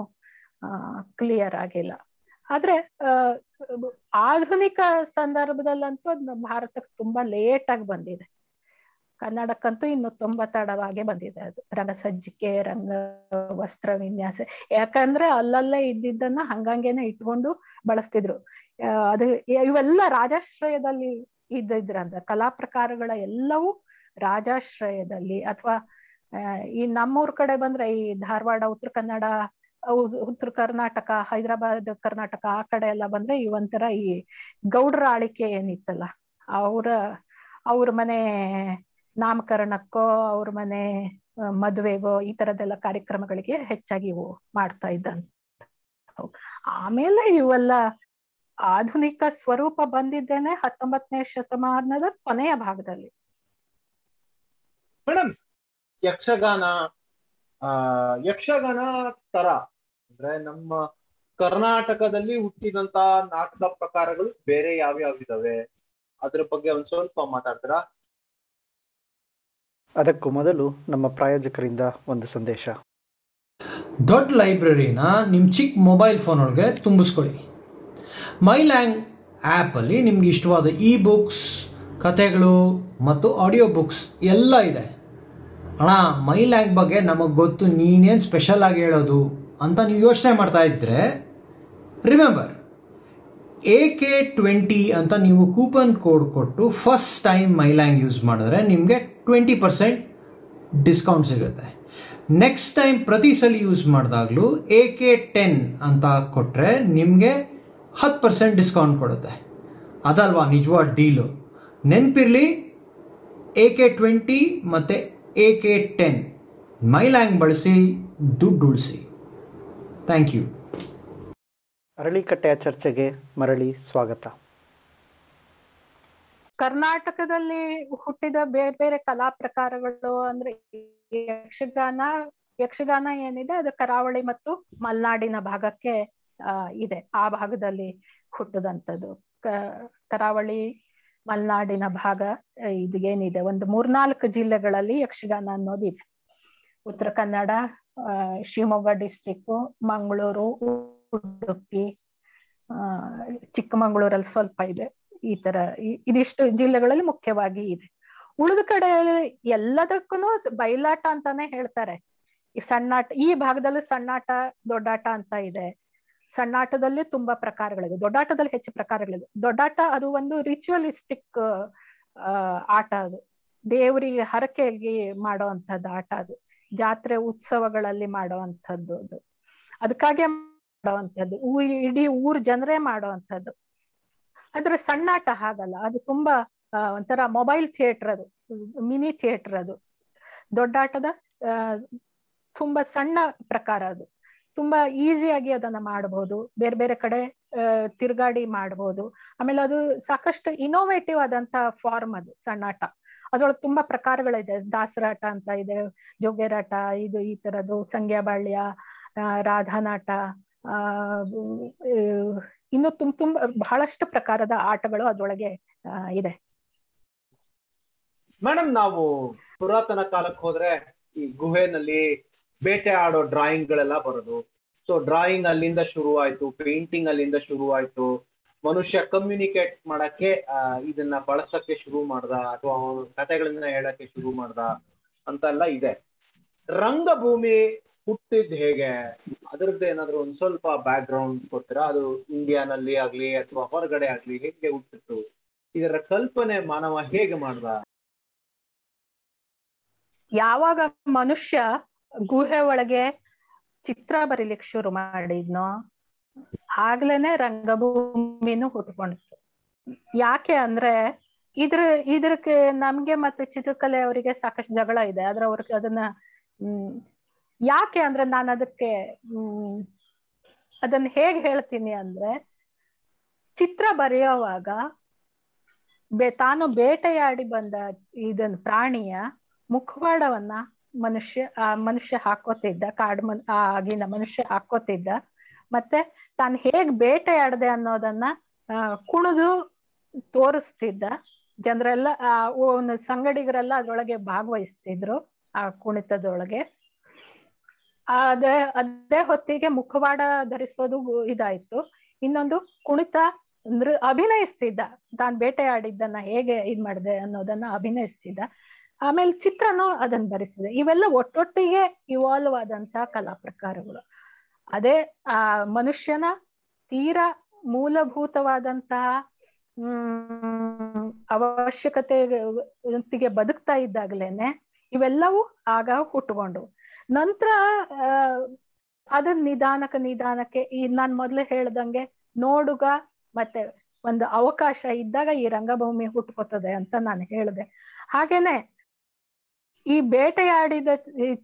ಕ್ಲಿಯರ್ ಆಗಿಲ್ಲ. ಆದ್ರೆ ಆಧುನಿಕ ಸಂದರ್ಭದಲ್ಲಂತೂ ಭಾರತಕ್ಕೆ ತುಂಬಾ ಲೇಟ್ ಆಗಿ ಬಂದಿದೆ. ಕನ್ನಡಕ್ಕಂತೂ ಇನ್ನು ತುಂಬಾ ತಡವಾಗಿ ಬಂದಿದೆ ಅದು. ರಂಗ ಸಜ್ಜಿಕೆ ರಂಗ ವಸ್ತ್ರ ವಿನ್ಯಾಸ. ಯಾಕಂದ್ರೆ ಅಲ್ಲಲ್ಲೇ ಇದ್ದಿದ್ದನ್ನ ಹಂಗಂಗೇನೆ ಇಟ್ಕೊಂಡು ಬಳಸ್ತಿದ್ರು. ಅದು ಇವೆಲ್ಲ ರಾಜಾಶ್ರಯದಲ್ಲಿ ಇದ್ದಿದ್ರಂದ್ರೆ ಕಲಾ ಪ್ರಕಾರಗಳ ಎಲ್ಲವೂ ರಾಜಾಶ್ರಯದಲ್ಲಿ ಅಥವಾ ಈ ನಮ್ಮೂರ್ ಕಡೆ ಬಂದ್ರೆ ಈ ಧಾರವಾಡ, ಉತ್ತರ ಕನ್ನಡ ಉತ್ತರ ಕರ್ನಾಟಕ, ಹೈದರಾಬಾದ್, ಕರ್ನಾಟಕ ಆ ಕಡೆ ಎಲ್ಲ ಬಂದ್ರೆ ಈ ಒಂಥರ ಈ ಗೌಡ್ರ ಆಳಿಕೆ ಏನಿತ್ತಲ್ಲ, ಅವರ, ಅವ್ರ ಮನೆ ನಾಮಕರಣಕ್ಕೋ, ಅವ್ರ ಮನೆ ಮದುವೆಗೋ ಈ ತರದೆಲ್ಲ ಕಾರ್ಯಕ್ರಮಗಳಿಗೆ ಹೆಚ್ಚಾಗಿ ಇವು ಮಾಡ್ತಾ ಇದ್ದಂತ. ಆಮೇಲೆ ಇವೆಲ್ಲ ಆಧುನಿಕ ಸ್ವರೂಪ ಬಂದಿದ್ದೇನೆ ಹತ್ತೊಂಬತ್ತನೇ ಶತಮಾನದ ಕೊನೆಯ ಭಾಗದಲ್ಲಿ. ಮೇಡಮ್ ಯಕ್ಷಗಾನ ಯಕ್ಷಗಾನ ತರ ಅಂದ್ರೆ ನಮ್ಮ ಕರ್ನಾಟಕದಲ್ಲಿ ಹುಟ್ಟಿದಂತ ನಾಟಕ ಪ್ರಕಾರಗಳು ಬೇರೆ ಯಾವ್ಯಾವ ಇದಾವೆ? ಅದ್ರ ಬಗ್ಗೆ ಒಂದ್ ಸ್ವಲ್ಪ ಮಾತಾಡ್ತೀರಾ? ಅದಕ್ಕೂ ಮೊದಲು ನಮ್ಮ ಪ್ರಾಯೋಜಕರಿಂದ ಒಂದು ಸಂದೇಶ. ದೊಡ್ಡ ಲೈಬ್ರರಿನ ನಿಮ್ಮ ಚಿಕ್ಕ ಮೊಬೈಲ್ ಫೋನ್ ಒಳಗೆ ತುಂಬಿಸ್ಕೊಳ್ಳಿ ಮೈ ಲ್ಯಾಂಗ್ ಆ್ಯಪಲ್ಲಿ ನಿಮ್ಗೆ ಇಷ್ಟವಾದ ಇ ಬುಕ್ಸ್ ಕಥೆಗಳು ಮತ್ತು ಆಡಿಯೋ ಬುಕ್ಸ್ ಎಲ್ಲ ಇದೆ. ಅಣ್ಣ ಮೈ ಲ್ಯಾಂಗ್ ಬಗ್ಗೆ ನಮಗೆ ಗೊತ್ತು ನೀನೇನು ಸ್ಪೆಷಲ್ ಆಗಿ ಹೇಳೋದು? ಅಂತ ನೀವು ಯೋಚನೆ ಮಾಡ್ತಾ ಇದ್ದರೆ ರಿಮೆಂಬರ್ ಎ ಕೆ ಟ್ವೆಂಟಿ ಅಂತ ನೀವು ಕೂಪನ್ ಕೋಡ್ ಕೊಟ್ಟು ಫಸ್ಟ್ ಟೈಮ್ ಮೈಲ್ಯಾಂಗ್ ಯೂಸ್ ಮಾಡಿದ್ರೆ ನಿಮಗೆ ಟ್ವೆಂಟಿ ಪರ್ಸೆಂಟ್ ಡಿಸ್ಕೌಂಟ್ ಸಿಗುತ್ತೆ. ನೆಕ್ಸ್ಟ್ ಟೈಮ್ ಪ್ರತಿ ಸಲ ಯೂಸ್ ಮಾಡಿದಾಗಲೂ ಎ ಕೆ ಟೆನ್ ಅಂತ ಕೊಟ್ಟರೆ ನಿಮಗೆ ಹತ್ತು ಪರ್ಸೆಂಟ್ ಡಿಸ್ಕೌಂಟ್ ಕೊಡುತ್ತೆ. ಅದಲ್ವಾ ನಿಜವಾದ ಡೀಲು ನೆನಪಿರಲಿ ಎ ಕೆ ಟ್ವೆಂಟಿ ಮತ್ತು ಎ ಕೆ ಟೆನ್ ಮೈಲ್ಯಾಂಗ್ ಬಳಸಿ, ದುಡ್ಡು ಉಳಿಸಿ. ಥ್ಯಾಂಕ್ ಯು ಅರಳಿಕಟ್ಟೆಯ ಚರ್ಚೆಗೆ ಮರಳಿ ಸ್ವಾಗತ. ಕರ್ನಾಟಕದಲ್ಲಿ ಹುಟ್ಟಿದ ಬೇರೆ ಬೇರೆ ಕಲಾ ಪ್ರಕಾರಗಳು ಅಂದ್ರೆ ಯಕ್ಷಗಾನ ಯಕ್ಷಗಾನ ಏನಿದೆ ಅದು ಕರಾವಳಿ ಮತ್ತು ಮಲ್ನಾಡಿನ ಭಾಗಕ್ಕೆ ಆ ಇದೆ. ಆ ಭಾಗದಲ್ಲಿ ಹುಟ್ಟದಂಥದ್ದು. ಕರಾವಳಿ ಮಲ್ನಾಡಿನ ಭಾಗ ಇದು ಏನಿದೆ ಒಂದು ಮೂರ್ನಾಲ್ಕು ಜಿಲ್ಲೆಗಳಲ್ಲಿ ಯಕ್ಷಗಾನ ಅನ್ನೋದು ಇದೆ ಉತ್ತರ ಕನ್ನಡ ಶಿವಮೊಗ್ಗ ಡಿಸ್ಟಿಕ್ ಮಂಗಳೂರು, ಉಡುಪಿ ಚಿಕ್ಕಮಂಗ್ಳೂರಲ್ಲಿ ಸ್ವಲ್ಪ ಇದೆ ಈ ತರ. ಇದಿಷ್ಟು ಜಿಲ್ಲೆಗಳಲ್ಲಿ ಮುಖ್ಯವಾಗಿ ಇದೆ. ಉಳಿದ ಕಡೆ ಎಲ್ಲದಕ್ಕೂ ಬಯಲಾಟ ಅಂತಾನೆ ಹೇಳ್ತಾರೆ. ಈ ಸಣ್ಣಾಟ, ಈ ಭಾಗದಲ್ಲಿ ಸಣ್ಣಾಟ, ದೊಡ್ಡಾಟ ಅಂತ ಇದೆ. ಸಣ್ಣಾಟದಲ್ಲಿ ತುಂಬಾ ಪ್ರಕಾರಗಳಿದೆ. ದೊಡ್ಡಾಟದಲ್ಲಿ ಹೆಚ್ಚು ಪ್ರಕಾರಗಳಿದೆ. ದೊಡ್ಡಾಟ ಅದು ಒಂದು ರಿಚುವಲಿಸ್ಟಿಕ್ ಆಟ ಅದು. ದೇವರಿಗೆ ಹರಕೆಗೆ ಮಾಡುವಂತದ್ದು ಆಟ ಅದು. ಜಾತ್ರೆ ಉತ್ಸವಗಳಲ್ಲಿ ಮಾಡುವಂಥದ್ದು ಅದು. ಅದಕ್ಕಾಗೆ ಮಾಡುವಂಥದ್ದು. ಊ- ಇಡೀ ಊರ್ ಜನರೇ ಮಾಡುವಂಥದ್ದು. ಆದ್ರೆ ಸಣ್ಣಾಟ ಹಾಗಲ್ಲ. ಅದು ತುಂಬಾ ಒಂಥರ ಮೊಬೈಲ್ ಥಿಯೇಟರ್ ಅದು. ಮಿನಿ ಥಿಯೇಟರ್ ಅದು. ದೊಡ್ಡಾಟದ ತುಂಬಾ ಸಣ್ಣ ಪ್ರಕಾರ ಅದು. ತುಂಬಾ ಈಸಿಯಾಗಿ ಅದನ್ನ ಮಾಡಬಹುದು ಬೇರೆ ಬೇರೆ ಕಡೆ ತಿರುಗಾಡಿ ಮಾಡಬಹುದು ಆಮೇಲೆ ಅದು ಸಾಕಷ್ಟು ಇನೋವೇಟಿವ್ ಆದಂತ ಫಾರ್ಮ್ ಅದು ಸಣ್ಣಾಟ ಅದ್ರೊಳಗೆ ತುಂಬಾ ಪ್ರಕಾರಗಳಿದೆ. ದಾಸರಾಟ ಅಂತ ಇದೆ ಜೋಗೇರಾಟ ಇದು ಈ ತರದ್ದು ಸಂಗ್ಯಾಬಾಳ್ಯ ರಾಧಾನಾಟ ಆ ಇನ್ನು ತುಂಬ ತುಂಬ, ಬಹಳಷ್ಟು ಪ್ರಕಾರದ ಆಟಗಳು ಅದ್ರೊಳಗೆ ಇದೆ. ಮೇಡಮ್ ನಾವು ಪುರಾತನ ಕಾಲಕ್ಕೆ ಹೋದ್ರೆ ಈ ಗುಹೆನಲ್ಲಿ ಬೇಟೆ ಆಡೋ ಡ್ರಾಯಿಂಗ್ ಗಳೆಲ್ಲ ಬರೋದು. ಸೊ ಡ್ರಾಯಿಂಗ್ ಅಲ್ಲಿಂದ ಶುರು ಆಯ್ತು ಪೇಂಟಿಂಗ್ ಅಲ್ಲಿಂದ ಶುರುವಾಯ್ತು. ಮನುಷ್ಯ ಕಮ್ಯುನಿಕೇಟ್ ಮಾಡಕ್ಕೆ ಇದನ್ನ ಬಳಸಕ್ಕೆ ಶುರು ಮಾಡ್ದ ಅಥವಾ ಅವನ ಕಥೆಗಳನ್ನ ಹೇಳಕ್ಕೆ ಶುರು ಮಾಡ್ದ ಅಂತೆಲ್ಲ ಇದೆ. ರಂಗಭೂಮಿ ಹುಟ್ಟಿದ್ ಹೇಗೆ? ಅದರದ್ದು ಏನಾದ್ರು ಒಂದ್ ಸ್ವಲ್ಪ ಬ್ಯಾಕ್ ಗ್ರೌಂಡ್ ಕೊಡ್ತೀರಾ? ಅದು ಇಂಡಿಯಾನಲ್ಲಿ ಆಗ್ಲಿ ಅಥವಾ ಹೊರಗಡೆ ಆಗ್ಲಿ ಹೇಗೆ ಹುಟ್ಟಿತ್ತು? ಇದರ ಕಲ್ಪನೆ ಮಾನವ ಹೇಗೆ ಮಾಡ್ದ? ಯಾವಾಗ ಮನುಷ್ಯ ಗುಹೆ ಒಳಗೆ ಚಿತ್ರ ಬರೀಲಿಕ್ಕೆ ಶುರು ಮಾಡಿದ್ನೋ ಆಗ್ಲೇನೆ ರಂಗಭೂಮಿನೂ ಹುಟ್ಕೊಂಡಿತ್ತು. ಯಾಕೆ ಅಂದ್ರೆ ಇದ್ರ, ಇದ್ರಕ್ಕೆ ನಮ್ಗೆ ಮತ್ತೆ ಚಿತ್ರಕಲೆ ಅವರಿಗೆ ಸಾಕಷ್ಟು ಜಗಳ ಇದೆ. ಆದ್ರೆ ಅವ್ರಿಗೆ ಅದನ್ನ, ಹ್ಮ್, ಯಾಕೆ ಅಂದ್ರೆ ನಾನು ಅದಕ್ಕೆ, ಹ್ಮ್, ಅದನ್ನ ಹೇಗ್ ಹೇಳ್ತೀನಿ ಅಂದ್ರೆ ಚಿತ್ರ ಬರೆಯುವಾಗ ಬೆ, ತಾನು ಬೇಟೆಯಾಡಿ ಬಂದ ಇದನ್ ಪ್ರಾಣಿಯ ಮುಖವಾಡವನ್ನ ಮನುಷ್ಯ, ಆ ಮನುಷ್ಯ ಹಾಕೋತಿದ್ದ ಕಾಡು ಮನ್ ಆಗಿನ ಮನುಷ್ಯ ಹಾಕೋತಿದ್ದ ಮತ್ತೆ ತಾನು ಹೇಗ್ ಬೇಟೆಯಾಡದೆ ಅನ್ನೋದನ್ನ ಕುಣಿದು ತೋರಿಸ್ತಿದ್ದ. ಜನರೆಲ್ಲ, ಆ ಒಂದು ಸಂಗಡಿಗರೆಲ್ಲ ಅದ್ರೊಳಗೆ ಭಾಗವಹಿಸ್ತಿದ್ರು, ಆ ಕುಣಿತದೊಳಗೆ. ಅದೇ ಅದೇ ಹೊತ್ತಿಗೆ ಮುಖವಾಡ ಧರಿಸೋದು ಇದಾಯ್ತು. ಇನ್ನೊಂದು ಕುಣಿತ ನೃ ಅಭಿನಯಿಸ್ತಿದ್ದ. ತಾನು ಬೇಟೆಯಾಡಿದ್ದನ್ನ ಹೇಗೆ ಇದ್ ಮಾಡಿದೆ ಅನ್ನೋದನ್ನ ಅಭಿನಯಿಸ್ತಿದ್ದ. ಆಮೇಲೆ ಚಿತ್ರನೂ ಅದನ್ನ ಬರಿಸಿದೆ ಇವೆಲ್ಲ ಒಟ್ಟೊಟ್ಟಿಗೆ ಇವಾಲ್ವ್ ಆದಂತ ಕಲಾ ಪ್ರಕಾರಗಳು. ಅದೇ ಆ ಮನುಷ್ಯನ ತೀರಾ ಮೂಲಭೂತವಾದಂತಹ, ಹ್ಮ್ ಅವಶ್ಯಕತೆಗೆ ಬದುಕ್ತಾ ಇದ್ದಾಗ್ಲೇನೆ ಇವೆಲ್ಲವೂ ಆಗ ಹುಟ್ಟುಕೊಂಡು ನಂತರ ಅದನ್ನ ನಿಧಾನಕ್ಕೆ ನಿಧಾನಕ್ಕೆ ಈ ನಾನ್ ಮೊದ್ಲು ಹೇಳ್ದಂಗೆ ನೋಡುಗ ಮತ್ತೆ ಒಂದು ಅವಕಾಶ ಇದ್ದಾಗ ಈ ರಂಗಭೂಮಿ ಹುಟ್ಕೋತದೆ ಅಂತ ನಾನು ಹೇಳಿದೆ. ಹಾಗೇನೆ ಈ ಬೇಟೆಯಾಡಿದ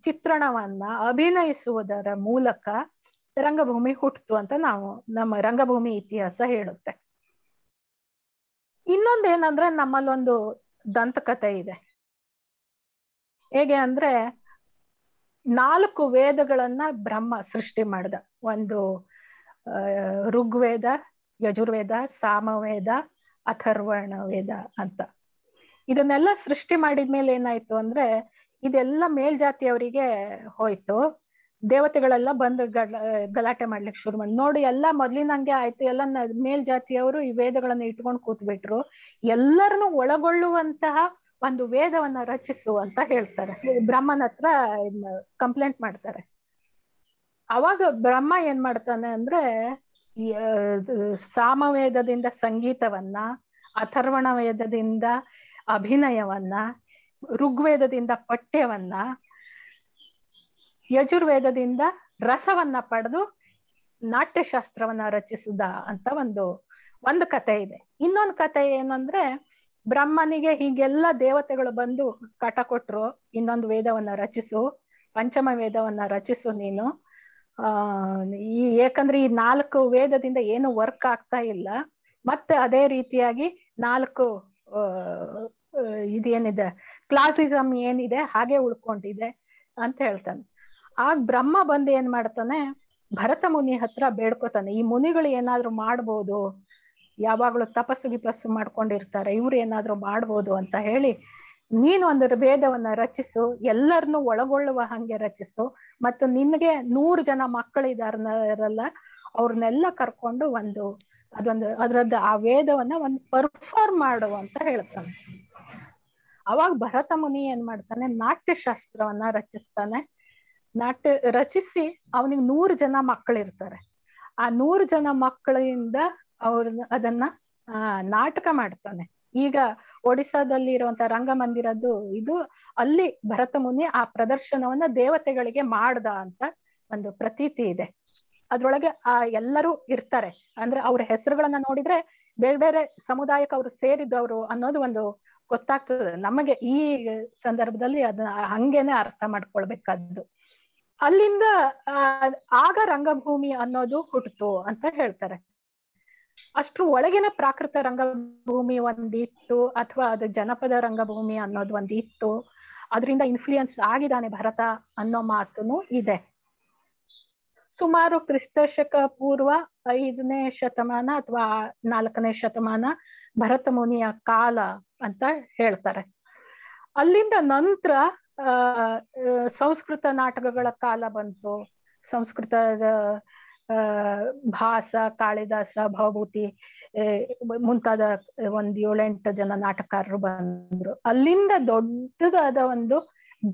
ಚಿತ್ರಣವನ್ನ ಅಭಿನಯಿಸುವುದರ ಮೂಲಕ ರಂಗಭೂಮಿ ಹುಟ್ಟಿತು ಅಂತ ನಾವು ನಮ್ಮ ರಂಗಭೂಮಿ ಇತಿಹಾಸ ಹೇಳುತ್ತೆ. ಇನ್ನೊಂದೇನಂದ್ರೆ ನಮ್ಮಲ್ಲೊಂದು ದಂತಕಥೆ ಇದೆ. ಹೇಗೆ ಅಂದ್ರೆ ನಾಲ್ಕು ವೇದಗಳನ್ನ ಬ್ರಹ್ಮ ಸೃಷ್ಟಿ ಮಾಡ್ದ. ಒಂದು ಋಗ್ವೇದ, ಯಜುರ್ವೇದ, ಸಾಮವೇದ ಅಥರ್ವಣ ವೇದ ಅಂತ. ಇದನ್ನೆಲ್ಲ ಸೃಷ್ಟಿ ಮಾಡಿದ್ಮೇಲೆ ಏನಾಯ್ತು ಅಂದ್ರೆ ಇದೆಲ್ಲ ಮೇಲ್ಜಾತಿಯವರಿಗೆ ಹೋಯ್ತು. ದೇವತೆಗಳೆಲ್ಲ ಬಂದು ಗಲ, ಗಲಾಟೆ ಮಾಡ್ಲಿಕ್ಕೆ ಶುರು ಮಾಡಿ, ನೋಡಿ ಎಲ್ಲ ಮೊದ್ಲಿನಂಗೆ ಆಯ್ತು. ಎಲ್ಲ ಮೇಲ್ ಮೇಲ್ಜಾತಿಯವರು ಈ ವೇದಗಳನ್ನ ಇಟ್ಕೊಂಡು ಕೂತ್ಬಿಟ್ರು. ಎಲ್ಲರನ್ನು ಒಳಗೊಳ್ಳುವಂತಹ ಒಂದು ವೇದವನ್ನ ರಚಿಸು ಅಂತ ಹೇಳ್ತಾರೆ. ಬ್ರಹ್ಮನ ಹತ್ರ ಕಂಪ್ಲೇಂಟ್ ಮಾಡ್ತಾರೆ. ಅವಾಗ ಬ್ರಹ್ಮ ಏನ್ ಮಾಡ್ತಾನೆ ಅಂದ್ರೆ ಸಾಮವೇದದಿಂದ ಸಂಗೀತವನ್ನ ಅಥರ್ವಣ ವೇದದಿಂದ ಅಭಿನಯವನ್ನ, ಋಗ್ವೇದದಿಂದ ಪಠ್ಯವನ್ನ ಯಜುರ್ವೇದದಿಂದ ರಸವನ್ನ ಪಡೆದು ನಾಟ್ಯಶಾಸ್ತ್ರವನ್ನ ರಚಿಸಿದ ಅಂತ ಒಂದು ಒಂದು ಕತೆ ಇದೆ. ಇನ್ನೊಂದು ಕತೆ ಏನಂದ್ರೆ, ಬ್ರಹ್ಮನಿಗೆ ಹೀಗೆಲ್ಲ ದೇವತೆಗಳು ಬಂದು ಕಟ ಕೊಟ್ರು, ಇನ್ನೊಂದು ವೇದವನ್ನ ರಚಿಸು, ಪಂಚಮ ವೇದವನ್ನ ರಚಿಸು ನೀನು. ಆ, ಈ ಏಕಂದ್ರೆ ಈ ನಾಲ್ಕು ವೇದದಿಂದ ಏನು ವರ್ಕ್ ಆಗ್ತಾ ಇಲ್ಲ. ಮತ್ತೆ ಅದೇ ರೀತಿಯಾಗಿ ನಾಲ್ಕು ಇದೇನಿದೆ, ಕ್ಲಾಸಿಸಮ್ ಏನಿದೆ, ಹಾಗೆ ಉಳ್ಕೊಂಡಿದೆ ಅಂತ ಹೇಳ್ತಾನೆ. ಆಗ ಬ್ರಹ್ಮ ಬಂದು ಏನ್ ಮಾಡ್ತಾನೆ, ಭರತ ಮುನಿ ಹತ್ರ ಬೇಡ್ಕೋತಾನೆ. ಈ ಮುನಿಗಳು ಏನಾದ್ರು ಮಾಡ್ಬೋದು, ಯಾವಾಗ್ಲೂ ತಪಸ್ಸು ಗಿಪಸ್ಸು ಮಾಡ್ಕೊಂಡಿರ್ತಾರೆ, ಇವ್ರು ಏನಾದ್ರು ಮಾಡ್ಬೋದು ಅಂತ ಹೇಳಿ ನೀನು ಒಂದು ಭೇದವನ್ನ ರಚಿಸು ಎಲ್ಲರನ್ನು ಒಳಗೊಳ್ಳುವ ಹಂಗೆ ರಚಿಸು, ಮತ್ತು ನಿನ್ಗೆ ನೂರು ಜನ ಮಕ್ಕಳಿದಾರಲ್ಲ ಅವ್ರನ್ನೆಲ್ಲ ಕರ್ಕೊಂಡು ಒಂದು, ಅದೊಂದು, ಅದ್ರದ್ದು ಆ ವೇದವನ್ನ ಒಂದು ಪರ್ಫಾರ್ಮ್ ಮಾಡು ಅಂತ ಹೇಳ್ತಾನೆ. ಅವಾಗ ಭರತ ಮುನಿ ಏನ್ ಮಾಡ್ತಾನೆ, ನಾಟ್ಯಶಾಸ್ತ್ರವನ್ನ ರಚಿಸ್ತಾನೆ. ನಾಟ್ಯ ರಚಿಸಿ ಅವನಿಗೆ ನೂರು ಜನ ಮಕ್ಕಳಿರ್ತಾರೆ. ಆ ನೂರು ಜನ ಮಕ್ಕಳಿಂದ ಅವ್ರ ಅದನ್ನ ನಾಟಕ ಮಾಡ್ತಾನೆ. ಈಗ ಒಡಿಸ್ಸಾದಲ್ಲಿ ಇರುವಂತ ರಂಗಮಂದಿರದ್ದು ಇದು ಅಲ್ಲಿ ಭರತ ಮುನಿ ಆ ಪ್ರದರ್ಶನವನ್ನ ದೇವತೆಗಳಿಗೆ ಮಾಡ್ದ ಅಂತ ಒಂದು ಪ್ರತೀತಿ ಇದೆ. ಅದ್ರೊಳಗೆ, ಆ, ಎಲ್ಲರೂ ಇರ್ತಾರೆ. ಅಂದ್ರೆ ಅವ್ರ ಹೆಸರುಗಳನ್ನ ನೋಡಿದ್ರೆ ಬೇರೆ ಬೇರೆ ಸಮುದಾಯಕ್ಕೆ ಅವ್ರು ಸೇರಿದವರು ಅನ್ನೋದು ಒಂದು ಗೊತ್ತಾಗ್ತದೆ. ನಮಗೆ ಈ ಸಂದರ್ಭದಲ್ಲಿ ಅದನ್ನ ಹಂಗೇನೆ ಅರ್ಥ ಮಾಡ್ಕೊಳ್ಬೇಕಾದ್ದು. ಅಲ್ಲಿಂದ ಆಗ ರಂಗಭೂಮಿ ಅನ್ನೋದು ಹುಟ್ಟಿತು ಅಂತ ಹೇಳ್ತಾರೆ. ಅಷ್ಟು ಒಳಗಿನ ಪ್ರಾಕೃತ ರಂಗಭೂಮಿ ಒಂದಿತ್ತು, ಅಥವಾ ಅದು ಜನಪದ ರಂಗಭೂಮಿ ಅನ್ನೋದು ಒಂದಿತ್ತು, ಅದರಿಂದ ಇನ್ಫ್ಲೂಯೆನ್ಸ್ ಆಗಿದ್ದಾನೆ ಭರತ ಅನ್ನೋ ಮಾತುನು ಇದೆ. ಸುಮಾರು ಕ್ರಿಸ್ತಶಕ ಪೂರ್ವ ಐದನೇ ಶತಮಾನ ಅಥವಾ ನಾಲ್ಕನೇ ಶತಮಾನ ಭರತ ಮುನಿಯ ಕಾಲ ಅಂತ ಹೇಳ್ತಾರೆ. ಅಲ್ಲಿಂದ ನಂತರ ಸಂಸ್ಕೃತ ನಾಟಕಗಳ ಕಾಲ ಬಂತು. ಸಂಸ್ಕೃತದ ಭಾಸ, ಕಾಳಿದಾಸ, ಭವಭೂತಿ ಮುಂತಾದ ಒಂದ್ ಏಳೆಂಟು ಜನ ನಾಟಕಕಾರರು ಬಂದ್ರು. ಅಲ್ಲಿಂದ ದೊಡ್ಡದಾದ ಒಂದು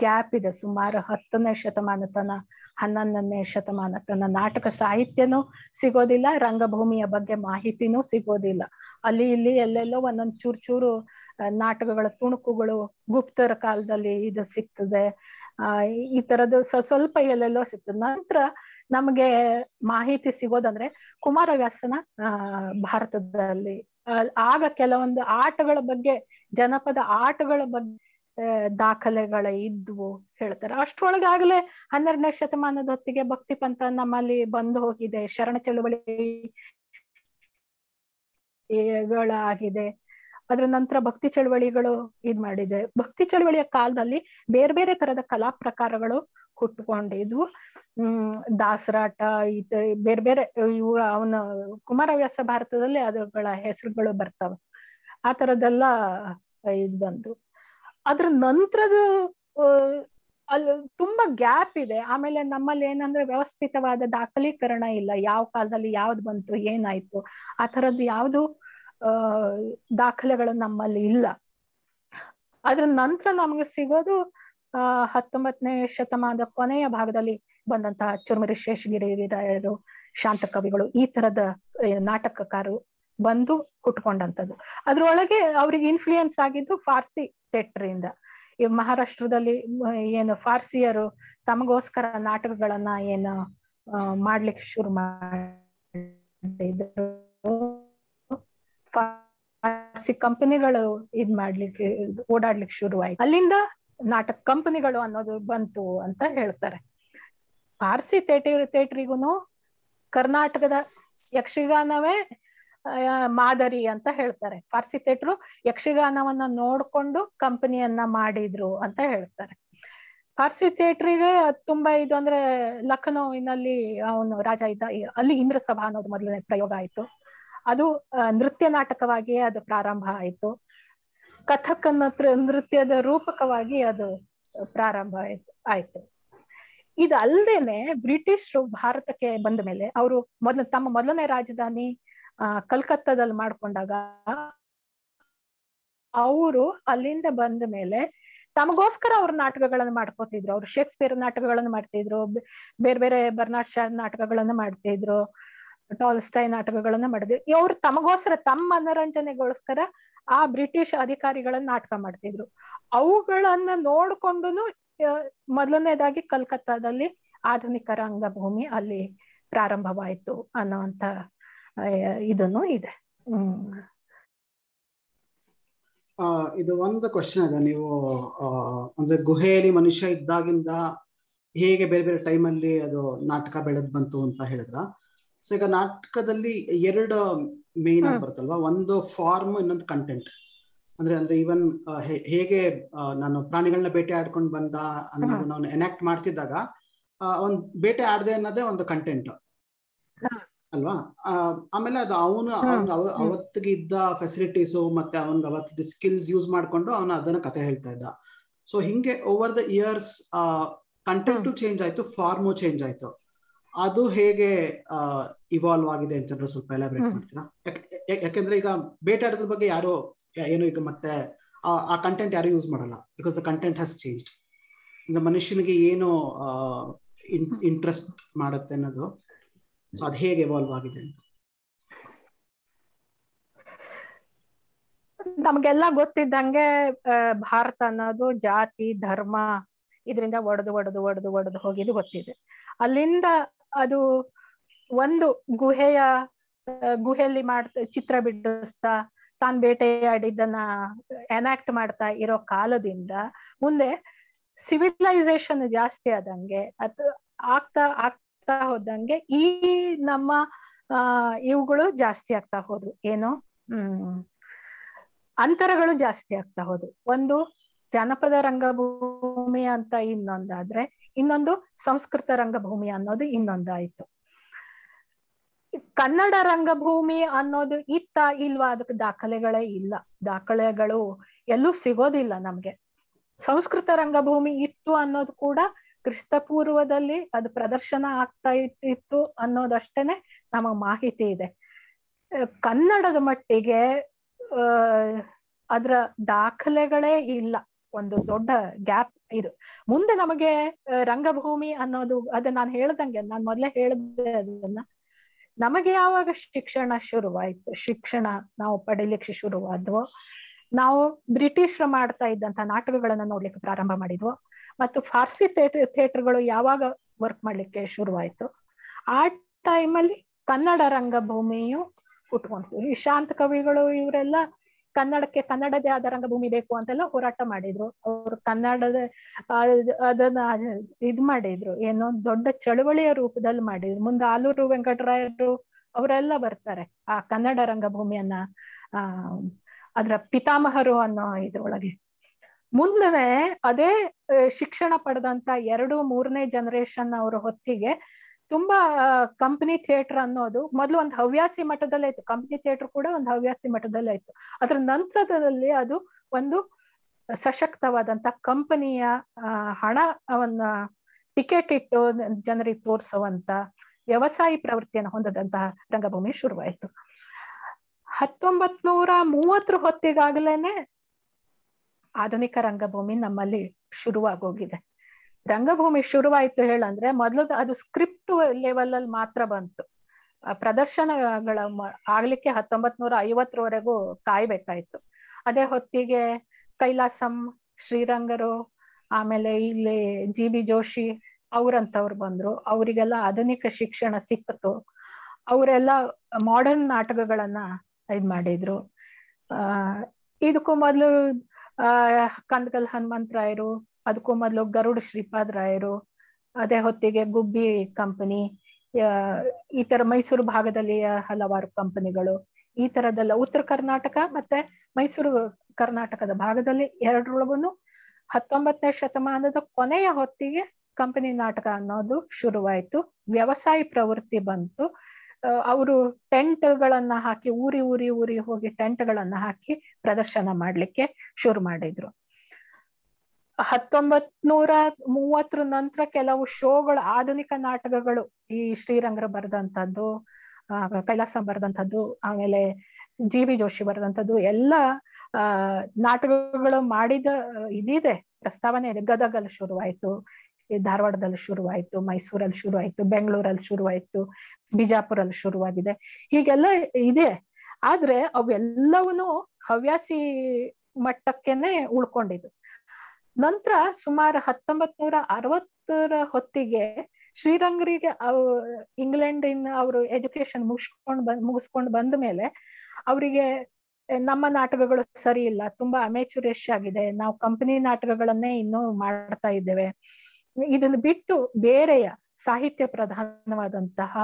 ಗ್ಯಾಪ್ ಇದೆ. ಸುಮಾರು ಹತ್ತನೇ ಶತಮಾನ ತನ, ಹನ್ನೊಂದನೇ ಶತಮಾನ ತನ ನಾಟಕ ಸಾಹಿತ್ಯನೂ ಸಿಗೋದಿಲ್ಲ, ರಂಗಭೂಮಿಯ ಬಗ್ಗೆ ಮಾಹಿತಿನೂ ಸಿಗೋದಿಲ್ಲ. ಅಲ್ಲಿ ಇಲ್ಲಿ ಎಲ್ಲೆಲ್ಲೋ ಒಂದೊಂದ್ ಚೂರ್ ಚೂರು ನಾಟಕಗಳ ತುಣುಕುಗಳು ಗುಪ್ತರ ಕಾಲದಲ್ಲಿ ಇದು ಸಿಗ್ತದೆ. ಆ, ಈ ತರದ್ದು ಸ್ವಲ್ಪ ಎಲ್ಲೆಲ್ಲೋ ಸಿಗ್ತದೆ. ನಂತರ ನಮಗೆ ಮಾಹಿತಿ ಸಿಗೋದಂದ್ರೆ ಕುಮಾರವ್ಯಾಸನ, ಆ, ಭಾರತದಲ್ಲಿ. ಆಗ ಕೆಲವೊಂದು ಆಟಗಳ ಬಗ್ಗೆ, ಜನಪದ ಆಟಗಳ ಬಗ್ಗೆ ದಾಖಲೆಗಳ ಇದ್ವು ಹೇಳ್ತಾರೆ. ಅಷ್ಟ್ರೊಳಗಾಗಲೇ ಹನ್ನೆರಡನೇ ಶತಮಾನದ ಹೊತ್ತಿಗೆ ಭಕ್ತಿ ಪಂಥ ನಮ್ಮಲ್ಲಿ ಬಂದು ಹೋಗಿದೆ. ಶರಣ ಚಳುವಳಿ ಗಳಾಗಿದೆ ಅದ್ರ ನಂತರ ಭಕ್ತಿ ಚಳವಳಿಗಳು ಇದ್ ಮಾಡಿದೆ. ಭಕ್ತಿ ಚಳವಳಿಯ ಕಾಲದಲ್ಲಿ ಬೇರೆ ಬೇರೆ ತರದ ಕಲಾ ಪ್ರಕಾರಗಳು ಹುಟ್ಟುಕೊಂಡಿದ್ವು. ಹ್ಮ್, ದಾಸರಾಟ ಈತ ಬೇರೆ ಬೇರೆ ಇವು, ಅವನ ಕುಮಾರವ್ಯಾಸ ಭಾರತದಲ್ಲಿ ಅದುಗಳ ಹೆಸರುಗಳು ಬರ್ತಾವ. ಆ ತರದೆಲ್ಲ ಇದ್ ಬಂತು ಅದ್ರ ನಂತರದ ಅಲ್ಲಿ ತುಂಬಾ ಗ್ಯಾಪ್ ಇದೆ. ಆಮೇಲೆ ನಮ್ಮಲ್ಲಿ ಏನಂದ್ರೆ ವ್ಯವಸ್ಥಿತವಾದ ದಾಖಲೀಕರಣ ಇಲ್ಲ. ಯಾವ ಕಾಲದಲ್ಲಿ ಯಾವ್ದು ಬಂತು, ಏನಾಯ್ತು, ಆ ತರದ್ದು ಯಾವ್ದು ದಾಖಲೆಗಳು ನಮ್ಮಲ್ಲಿ ಇಲ್ಲ. ಅದ್ರ ನಂತರ ನಮ್ಗೆ ಸಿಗೋದು, ಆ ಹತ್ತೊಂಬತ್ತನೇ ಶತಮಾನದ ಕೊನೆಯ ಭಾಗದಲ್ಲಿ ಬಂದಂತಹ ಚುರುಮುರಿ ಶೇಷಗಿರಿರಾಯರು, ಶಾಂತ ಕವಿಗಳು ಈ ತರದ ನಾಟಕಕಾರರು ಬಂದು ಹುಟ್ಕೊಂಡಂತದ್ದು ಅದ್ರೊಳಗೆ ಅವ್ರಿಗೆ ಇನ್ಫ್ಲೂಯೆನ್ಸ್ ಆಗಿದ್ದು ಫಾರ್ಸಿ ಥಿಯೇಟರ್ ಇಂದ ಈ ಮಹಾರಾಷ್ಟ್ರದಲ್ಲಿ ಏನು ಫಾರ್ಸಿಯರು ತಮಗೋಸ್ಕರ ನಾಟಕಗಳನ್ನ ಏನು ಮಾಡ್ಲಿಕ್ಕೆ ಶುರು ಮಾಡಿದ್ರು ಫಾರ್ಸಿ ಕಂಪನಿಗಳು ಇದ್ ಮಾಡ್ಲಿಕ್ಕೆ, ಓಡಾಡ್ಲಿಕ್ಕೆ ಶುರುವಾಯ್ತು ಅಲ್ಲಿಂದ ನಾಟಕ ಕಂಪನಿಗಳು ಅನ್ನೋದು ಬಂತು ಅಂತ ಹೇಳ್ತಾರೆ. ಪಾರ್ಸಿ ಥಿಯೇಟರ್, ಥಿಯೇಟ್ರಿಗೂನು ಕರ್ನಾಟಕದ ಯಕ್ಷಗಾನವೇ ಮಾದರಿ ಅಂತ ಹೇಳ್ತಾರೆ. ಪಾರ್ಸಿ ಥಿಯೇಟರ್ ಯಕ್ಷಗಾನವನ್ನ ನೋಡ್ಕೊಂಡು ಕಂಪನಿಯನ್ನ ಮಾಡಿದ್ರು ಅಂತ ಹೇಳ್ತಾರೆ. ಪಾರ್ಸಿ ಥಿಯೇಟ್ರಿಗೆ ತುಂಬಾ ಇದು ಅಂದ್ರೆ ಲಖನೌನಲ್ಲಿ ಅವನು ರಾಜ ಇದ್ದ, ಅಲ್ಲಿ ಇಂದ್ರ ಸಭಾ ಅನ್ನೋದು ಮೊದಲನೇ ಪ್ರಯೋಗ ಆಯ್ತು. ಅದು ನೃತ್ಯ ನಾಟಕವಾಗಿಯೇ ಅದು ಪ್ರಾರಂಭ ಆಯಿತು. ಕಥಕ್ ನೃತ್ಯದ ರೂಪಕವಾಗಿ ಅದು ಪ್ರಾರಂಭ ಆಯ್ತು ಆಯ್ತು. ಇದಲ್ದೇನೆ ಬ್ರಿಟಿಷರು ಭಾರತಕ್ಕೆ ಬಂದ ಮೇಲೆ ಅವರು ಮೊದಲು, ತಮ್ಮ ಮೊದಲನೇ ರಾಜಧಾನಿ, ಆ, ಕಲ್ಕತ್ತಾದಲ್ಲಿ ಮಾಡ್ಕೊಂಡಾಗ ಅವರು ಅಲ್ಲಿಂದ ಬಂದ ಮೇಲೆ ತಮಗೋಸ್ಕರ ಅವ್ರ ನಾಟಕಗಳನ್ನ ಮಾಡ್ಕೋತಿದ್ರು. ಅವ್ರು ಶೇಕ್ಸ್ಪಿಯರ್ ನಾಟಕಗಳನ್ನ ಮಾಡ್ತಿದ್ರು ಬೇರೆ ಬೇರೆ ಶಾ ನಾಟಕಗಳನ್ನು ಮಾಡ್ತಿದ್ರು. ಟಾಲ್ಸ್ಟೈ ನಾಟಕಗಳನ್ನ ಮಾಡಿದ್ರು ಇವರು ತಮಗೋಸ್ಕರ, ತಮ್ಮ ಮನೋರಂಜನೆಗೋಸ್ಕರ ಆ ಬ್ರಿಟಿಷ್ ಅಧಿಕಾರಿಗಳನ್ನ ನಾಟಕ ಮಾಡ್ತಿದ್ರು. ಅವುಗಳನ್ನ ನೋಡ್ಕೊಂಡು ಮೊದಲನೇದಾಗಿ ಕಲ್ಕತ್ತಾದಲ್ಲಿ ಆಧುನಿಕ ರಂಗಭೂಮಿ ಅಲ್ಲಿ ಪ್ರಾರಂಭವಾಯ್ತು ಅನ್ನೋಂತ ಇದನ್ನು ಇದೆ. ಇದು ಒಂದು ಕ್ವಶನ್ ಇದೆ. ನೀವು ಅಂದ್ರೆ ಗುಹೆಯಲ್ಲಿ ಮನುಷ್ಯ ಇದ್ದಾಗಿಂದ ಹೇಗೆ ಬೇರೆ ಬೇರೆ ಟೈಮಲ್ಲಿ ಅದು ನಾಟಕ ಬೆಳೆದ್ ಬಂತು ಅಂತ ಹೇಳಿದ್ರ? ಸೊ ಈಗ ನಾಟಕದಲ್ಲಿ ಎರಡು ಮೇನ್ ಆಗಿ ಬರುತ್ತಲ್ವಾ? ಒಂದು ಫಾರ್ಮ್ ಇನ್ನೊಂದು ಕಂಟೆಂಟ್ ಅಂದ್ರೆ ಅಂದ್ರೆ ಈವನ್ ಹೇಗೆ ನಾನು ಪ್ರಾಣಿಗಳನ್ನ ಬೇಟೆ ಆಡ್ಕೊಂಡು ಬಂದ ಅನ್ನೋದನ್ನ ಅವನು ಎನಾಕ್ಟ್ ಮಾಡ್ತಿದ್ದಾಗ ಒಂದ್ ಬೇಟೆ ಆಡದೆ ಅನ್ನೋದೇ ಒಂದು ಕಂಟೆಂಟ್ ಅಲ್ವಾ? ಆಮೇಲೆ ಅದು ಅವನು ಅವ್ನ ಅವತ್ತಿಗೆ ಇದ್ದ ಫೆಸಿಲಿಟೀಸ್ ಮತ್ತೆ ಅವನ್ಗೆ ಅವತ್ತಿದ್ದ ಸ್ಕಿಲ್ಸ್ ಯೂಸ್ ಮಾಡ್ಕೊಂಡು ಅವನು ಅದನ್ನ ಕತೆ ಹೇಳ್ತಾ ಇದ್ದ. ಸೊ ಹಿಂಗೆ over the years content change ಆಯ್ತು ಫಾರ್ಮು ಚೇಂಜ್ ಆಯ್ತು. ಅದು ಹೇಗೆ ಇವಾಲ್ವ್ ಆಗಿದೆ ಅಂತಂದ್ರೆ ಸ್ವಲ್ಪ ಎಲಾಬ್ರೇಟ್ ಮಾಡ್ತೀರಾ? ಯಾಕೆಂದ್ರೆ ಈಗ ಬೇಟಾಡೋದ್ರ ಬಗ್ಗೆ ಯಾರು ಏನು ಈಗ ಮತ್ತೆ ಆ ಕಂಟೆಂಟ್ ಯಾರು ಯೂಸ್ ಮಾಡಲ್ಲ because the content has changed ಈಗ ಮನುಷ್ಯನಿಗೆ ಏನು ಇಂಟ್ರೆಸ್ಟ್ ಮಾಡುತ್ತೆ ಅನ್ನೋದು ಸೊ ಅದು ಹೇಗೆ ಇವಾಲ್ವ್ ಆಗಿದೆ ಅಂತ. ನಮ್ಗೆಲ್ಲ ಗೊತ್ತಿದ್ದಂಗೆ ಭಾರತ ಅನ್ನೋದು ಜಾತಿ ಧರ್ಮ ಇದರಿಂದ ಒಡೆದು ಒಡೆದು ಒಡೆದು ಒಡೆದು ಹೋಗಿದ್ದು ಗೊತ್ತಿದೆ. ಅಲ್ಲಿಂದ ಅದು ಒಂದು ಗುಹೆಯ ಗುಹೆಯಲ್ಲಿ ಮಾಡ್ತಾ ಚಿತ್ರ ಬಿಡಿಸ್ತಾ, ತಾನ್ ಬೇಟೆಯಾಡಿದ್ದನ್ನ ಎನಾಕ್ಟ್ ಮಾಡ್ತಾ ಇರೋ ಕಾಲದಿಂದ ಮುಂದೆ ಸಿವಿಲೈಸೇಷನ್ ಜಾಸ್ತಿ ಆದಂಗೆ ಅದು ಆಗ್ತಾ ಆಗ್ತಾ ಹೋದಂಗೆ ಈ ನಮ್ಮ, ಆ, ಇವುಗಳು ಜಾಸ್ತಿ ಆಗ್ತಾ ಹೋದ್ವು ಏನು? ಹ್ಮ್. ಅಂತರಗಳು ಜಾಸ್ತಿ ಆಗ್ತಾ ಹೋದ್ವು ಒಂದು ಜಾನಪದ ರಂಗಭೂಮಿ ಅಂತ ಇನ್ನೊಂದಾದ್ರೆ ಇನ್ನೊಂದು ಸಂಸ್ಕೃತ ರಂಗಭೂಮಿ ಅನ್ನೋದು ಇನ್ನೊಂದಾಯ್ತು. ಕನ್ನಡ ರಂಗಭೂಮಿ ಅನ್ನೋದು ಇತ್ತ ಇಲ್ವಾ ಅದಕ್ಕೆ ದಾಖಲೆಗಳೇ ಇಲ್ಲ. ದಾಖಲೆಗಳು ಎಲ್ಲೂ ಸಿಗೋದಿಲ್ಲ ನಮ್ಗೆ. ಸಂಸ್ಕೃತ ರಂಗಭೂಮಿ ಇತ್ತು ಅನ್ನೋದು ಕೂಡ ಕ್ರಿಸ್ತಪೂರ್ವದಲ್ಲಿ ಅದು ಪ್ರದರ್ಶನ ಆಗ್ತಾ ಇತ್ತು ಅನ್ನೋದಷ್ಟೇನೆ ನಮಗ್ ಮಾಹಿತಿ ಇದೆ. ಕನ್ನಡದ ಮಟ್ಟಿಗೆ ಅದ್ರ ದಾಖಲೆಗಳೇ ಇಲ್ಲ. ಒಂದು ದೊಡ್ಡ ಗ್ಯಾಪ್ ಇದು. ಮುಂದೆ ನಮಗೆ ರಂಗಭೂಮಿ ಅನ್ನೋದು, ಅದ ನಾನು ಹೇಳ್ದಂಗೆ, ನಾನು ಮೊದ್ಲೇ ಹೇಳಿದೆ ಅದನ್ನ. ನಮಗೆ ಯಾವಾಗ ಶಿಕ್ಷಣ ಶುರುವಾಯ್ತು? ಶಿಕ್ಷಣ ನಾವು ಪಡೀಲಿಕ್ಕೆ ಶುರುವಾದ್ವು? ನಾವು ಬ್ರಿಟಿಷ್ರು ಮಾಡ್ತಾ ಇದ್ದಂತ ನಾಟಕಗಳನ್ನ ನೋಡ್ಲಿಕ್ಕೆ ಪ್ರಾರಂಭ ಮಾಡಿದ್ವು? ಮತ್ತು ಫಾರ್ಸಿ ಥಿಯೇಟರ್ ಥಿಯೇಟರ್ಗಳು ಯಾವಾಗ ವರ್ಕ್ ಮಾಡ್ಲಿಕ್ಕೆ ಶುರುವಾಯ್ತು? ಆ ಟೈಮಲ್ಲಿ ಕನ್ನಡ ರಂಗಭೂಮಿಯು ಹುಟ್ಕೊಂತು ಈ ಶಾಂತ ಕವಿಗಳು ಇವರೆಲ್ಲ ಕನ್ನಡಕ್ಕೆ ಕನ್ನಡದೇ ಆದ ರಂಗಭೂಮಿ ಬೇಕು ಅಂತೆಲ್ಲ ಹೋರಾಟ ಮಾಡಿದ್ರು. ಅವ್ರು ಕನ್ನಡದ ಅದನ್ನ ಇದ್ ಮಾಡಿದ್ರು. ಏನೋ ದೊಡ್ಡ ಚಳವಳಿಯ ರೂಪದಲ್ಲಿ ಮಾಡಿದ್ರು. ಮುಂದೆ ಆಲೂರು ವೆಂಕಟರಾಯರು ಅವರೆಲ್ಲ ಬರ್ತಾರೆ ಆ ಕನ್ನಡ ರಂಗಭೂಮಿಯನ್ನ, ಆ, ಅದ್ರ ಪಿತಾಮಹರು ಅನ್ನೋ ಇದ್ರೊಳಗೆ. ಮುಂದೆ ಅದೇ, ಶಿಕ್ಷಣ ಪಡೆದಂತ ಎರಡು ಮೂರನೇ ಜನರೇಷನ್ ಅವರ ಹೊತ್ತಿಗೆ ತುಂಬಾ ಕಂಪನಿ ಥಿಯೇಟರ್ ಅನ್ನೋದು ಮೊದಲು ಒಂದು ಹವ್ಯಾಸಿ ಮಟ್ಟದಲ್ಲೇ ಇತ್ತು. ಕಂಪನಿ ಥಿಯೇಟರ್ ಕೂಡ ಒಂದು ಹವ್ಯಾಸಿ ಮಟ್ಟದಲ್ಲೇ ಇತ್ತು. ಅದರ ನಂತರದಲ್ಲಿ ಅದು ಒಂದು ಸಶಕ್ತವಾದಂತ ಕಂಪನಿಯ ಹಣವನ್ನ ಟಿಕೆಟ್ ಇಟ್ಟು ಜನರಿಗೆ ತೋರಿಸುವಂತ ವ್ಯವಸಾಯಿ ಪ್ರವೃತ್ತಿಯನ್ನು ಹೊಂದದಂತಹ ರಂಗಭೂಮಿ ಶುರುವಾಯಿತು. ಹತ್ತೊಂಬತ್ ನೂರ ಮೂವತ್ತರ ಹೊತ್ತಿಗಾಗಲೇನೆ ಆಧುನಿಕ ರಂಗಭೂಮಿ ನಮ್ಮಲ್ಲಿ ಶುರುವಾಗೋಗಿದೆ. ರಂಗಭೂಮಿ ಶುರುವಾಯ್ತು ಹೇಳಂದ್ರೆ ಮೊದಲು ಅದು ಸ್ಕ್ರಿಪ್ಟ್ ಲೆವೆಲ್ ಅಲ್ಲಿ ಮಾತ್ರ ಬಂತು. ಪ್ರದರ್ಶನಗಳ ಆಗ್ಲಿಕ್ಕೆ ಹತ್ತೊಂಬತ್ ನೂರ ಐವತ್ತರವರೆಗೂ ಕಾಯ್ಬೇಕಾಯ್ತು. ಅದೇ ಹೊತ್ತಿಗೆ ಕೈಲಾಸಂ, ಶ್ರೀರಂಗರು, ಆಮೇಲೆ ಇಲ್ಲಿ ಜಿ ಬಿ ಜೋಶಿ ಅವ್ರಂತವ್ರು ಬಂದ್ರು. ಅವರಿಗೆಲ್ಲ ಆಧುನಿಕ ಶಿಕ್ಷಣ ಸಿಕ್ಕಿತು. ಅವರೆಲ್ಲ ಮಾಡರ್ನ್ ನಾಟಕಗಳನ್ನ ಇದ್ ಮಾಡಿದ್ರು. ಆ, ಇದಕ್ಕೂ ಮೊದಲು, ಆ ಕಂದಗಲ್ ಹನುಮಂತರಾಯರು ಅದಕ್ಕೂ ಮೊದಲು ಗರುಡ ಶ್ರೀಪಾದ್ ರಾಯರು, ಅದೇ ಹೊತ್ತಿಗೆ ಗುಬ್ಬಿ ಕಂಪನಿ ಈ ತರ ಮೈಸೂರು ಭಾಗದಲ್ಲಿ ಹಲವಾರು ಕಂಪನಿಗಳು, ಈ ತರದೆಲ್ಲ ಉತ್ತರ ಕರ್ನಾಟಕ ಮತ್ತೆ ಮೈಸೂರು ಕರ್ನಾಟಕದ ಭಾಗದಲ್ಲಿ ಎರಡರೊಳಗೂ ಹತ್ತೊಂಬತ್ತನೇ ಶತಮಾನದ ಕೊನೆಯ ಹೊತ್ತಿಗೆ ಕಂಪನಿ ನಾಟಕ ಅನ್ನೋದು ಶುರುವಾಯ್ತು. ವ್ಯವಸಾಯ ಪ್ರವೃತ್ತಿ ಬಂತು. ಅವರು ಟೆಂಟ್ಗಳನ್ನ ಹಾಕಿ ಊರಿ ಊರಿ ಊರಿ ಹೋಗಿ ಟೆಂಟ್ಗಳನ್ನ ಹಾಕಿ ಪ್ರದರ್ಶನ ಮಾಡ್ಲಿಕ್ಕೆ ಶುರು ಮಾಡಿದ್ರು. ಹತ್ತೊಂಬತ್ ನೂರ ಮೂವತ್ತರ ನಂತರ ಕೆಲವು ಶೋಗಳು, ಆಧುನಿಕ ನಾಟಕಗಳು, ಈ ಶ್ರೀರಂಗರು ಬರೆದಂತದ್ದು ಆ, ಕೈಲಾಸ ಬರೆದಂಥದ್ದು, ಆಮೇಲೆ ಜಿ ವಿ ಜೋಶಿ ಬರೆದಂಥದ್ದು, ಎಲ್ಲ, ಆ, ನಾಟಕಗಳು ಮಾಡಿದ, ಇದಿದೆ, ಪ್ರಸ್ತಾವನೆ ಇದೆ. ಗದಗಲ್ಲಿ ಶುರುವಾಯ್ತು ಧಾರವಾಡದಲ್ಲಿ ಶುರುವಾಯ್ತು, ಮೈಸೂರಲ್ಲಿ ಶುರುವಾಯ್ತು, ಬೆಂಗಳೂರಲ್ಲಿ ಶುರುವಾಯ್ತು, ಬಿಜಾಪುರಲ್ಲಿ ಶುರುವಾಗಿದೆ. ಹೀಗೆಲ್ಲ ಇದೆ. ಆದ್ರೆ ಅವೆಲ್ಲವನ್ನೂ ಹವ್ಯಾಸಿ ಮಟ್ಟಕ್ಕೆನೆ ಉಳ್ಕೊಂಡಿದ್ದು. ನಂತರ ಸುಮಾರು ಹತ್ತೊಂಬತ್ ನೂರ ಅರವತ್ತರ ಹೊತ್ತಿಗೆ ಶ್ರೀರಂಗರಿಗೆ ಅವ್ ಇನ್ ಅವರು ಎಜುಕೇಶನ್ ಮುಗಿಸ್ಕೊಂಡ್ ಬಂದ್, ಮುಗಿಸ್ಕೊಂಡ್ ಬಂದ ಮೇಲೆ ಅವರಿಗೆ ನಮ್ಮ ನಾಟಕಗಳು ಸರಿ ಇಲ್ಲ, ತುಂಬಾ ಅಮೇಚುರೇಷ್ ಆಗಿದೆ, ನಾವು ಕಂಪನಿ ನಾಟಕಗಳನ್ನೇ ಇನ್ನೂ ಮಾಡ್ತಾ ಇದ್ದೇವೆ. ಇದನ್ನು ಬಿಟ್ಟು ಬೇರೆಯ ಸಾಹಿತ್ಯ ಪ್ರಧಾನವಾದಂತಹ,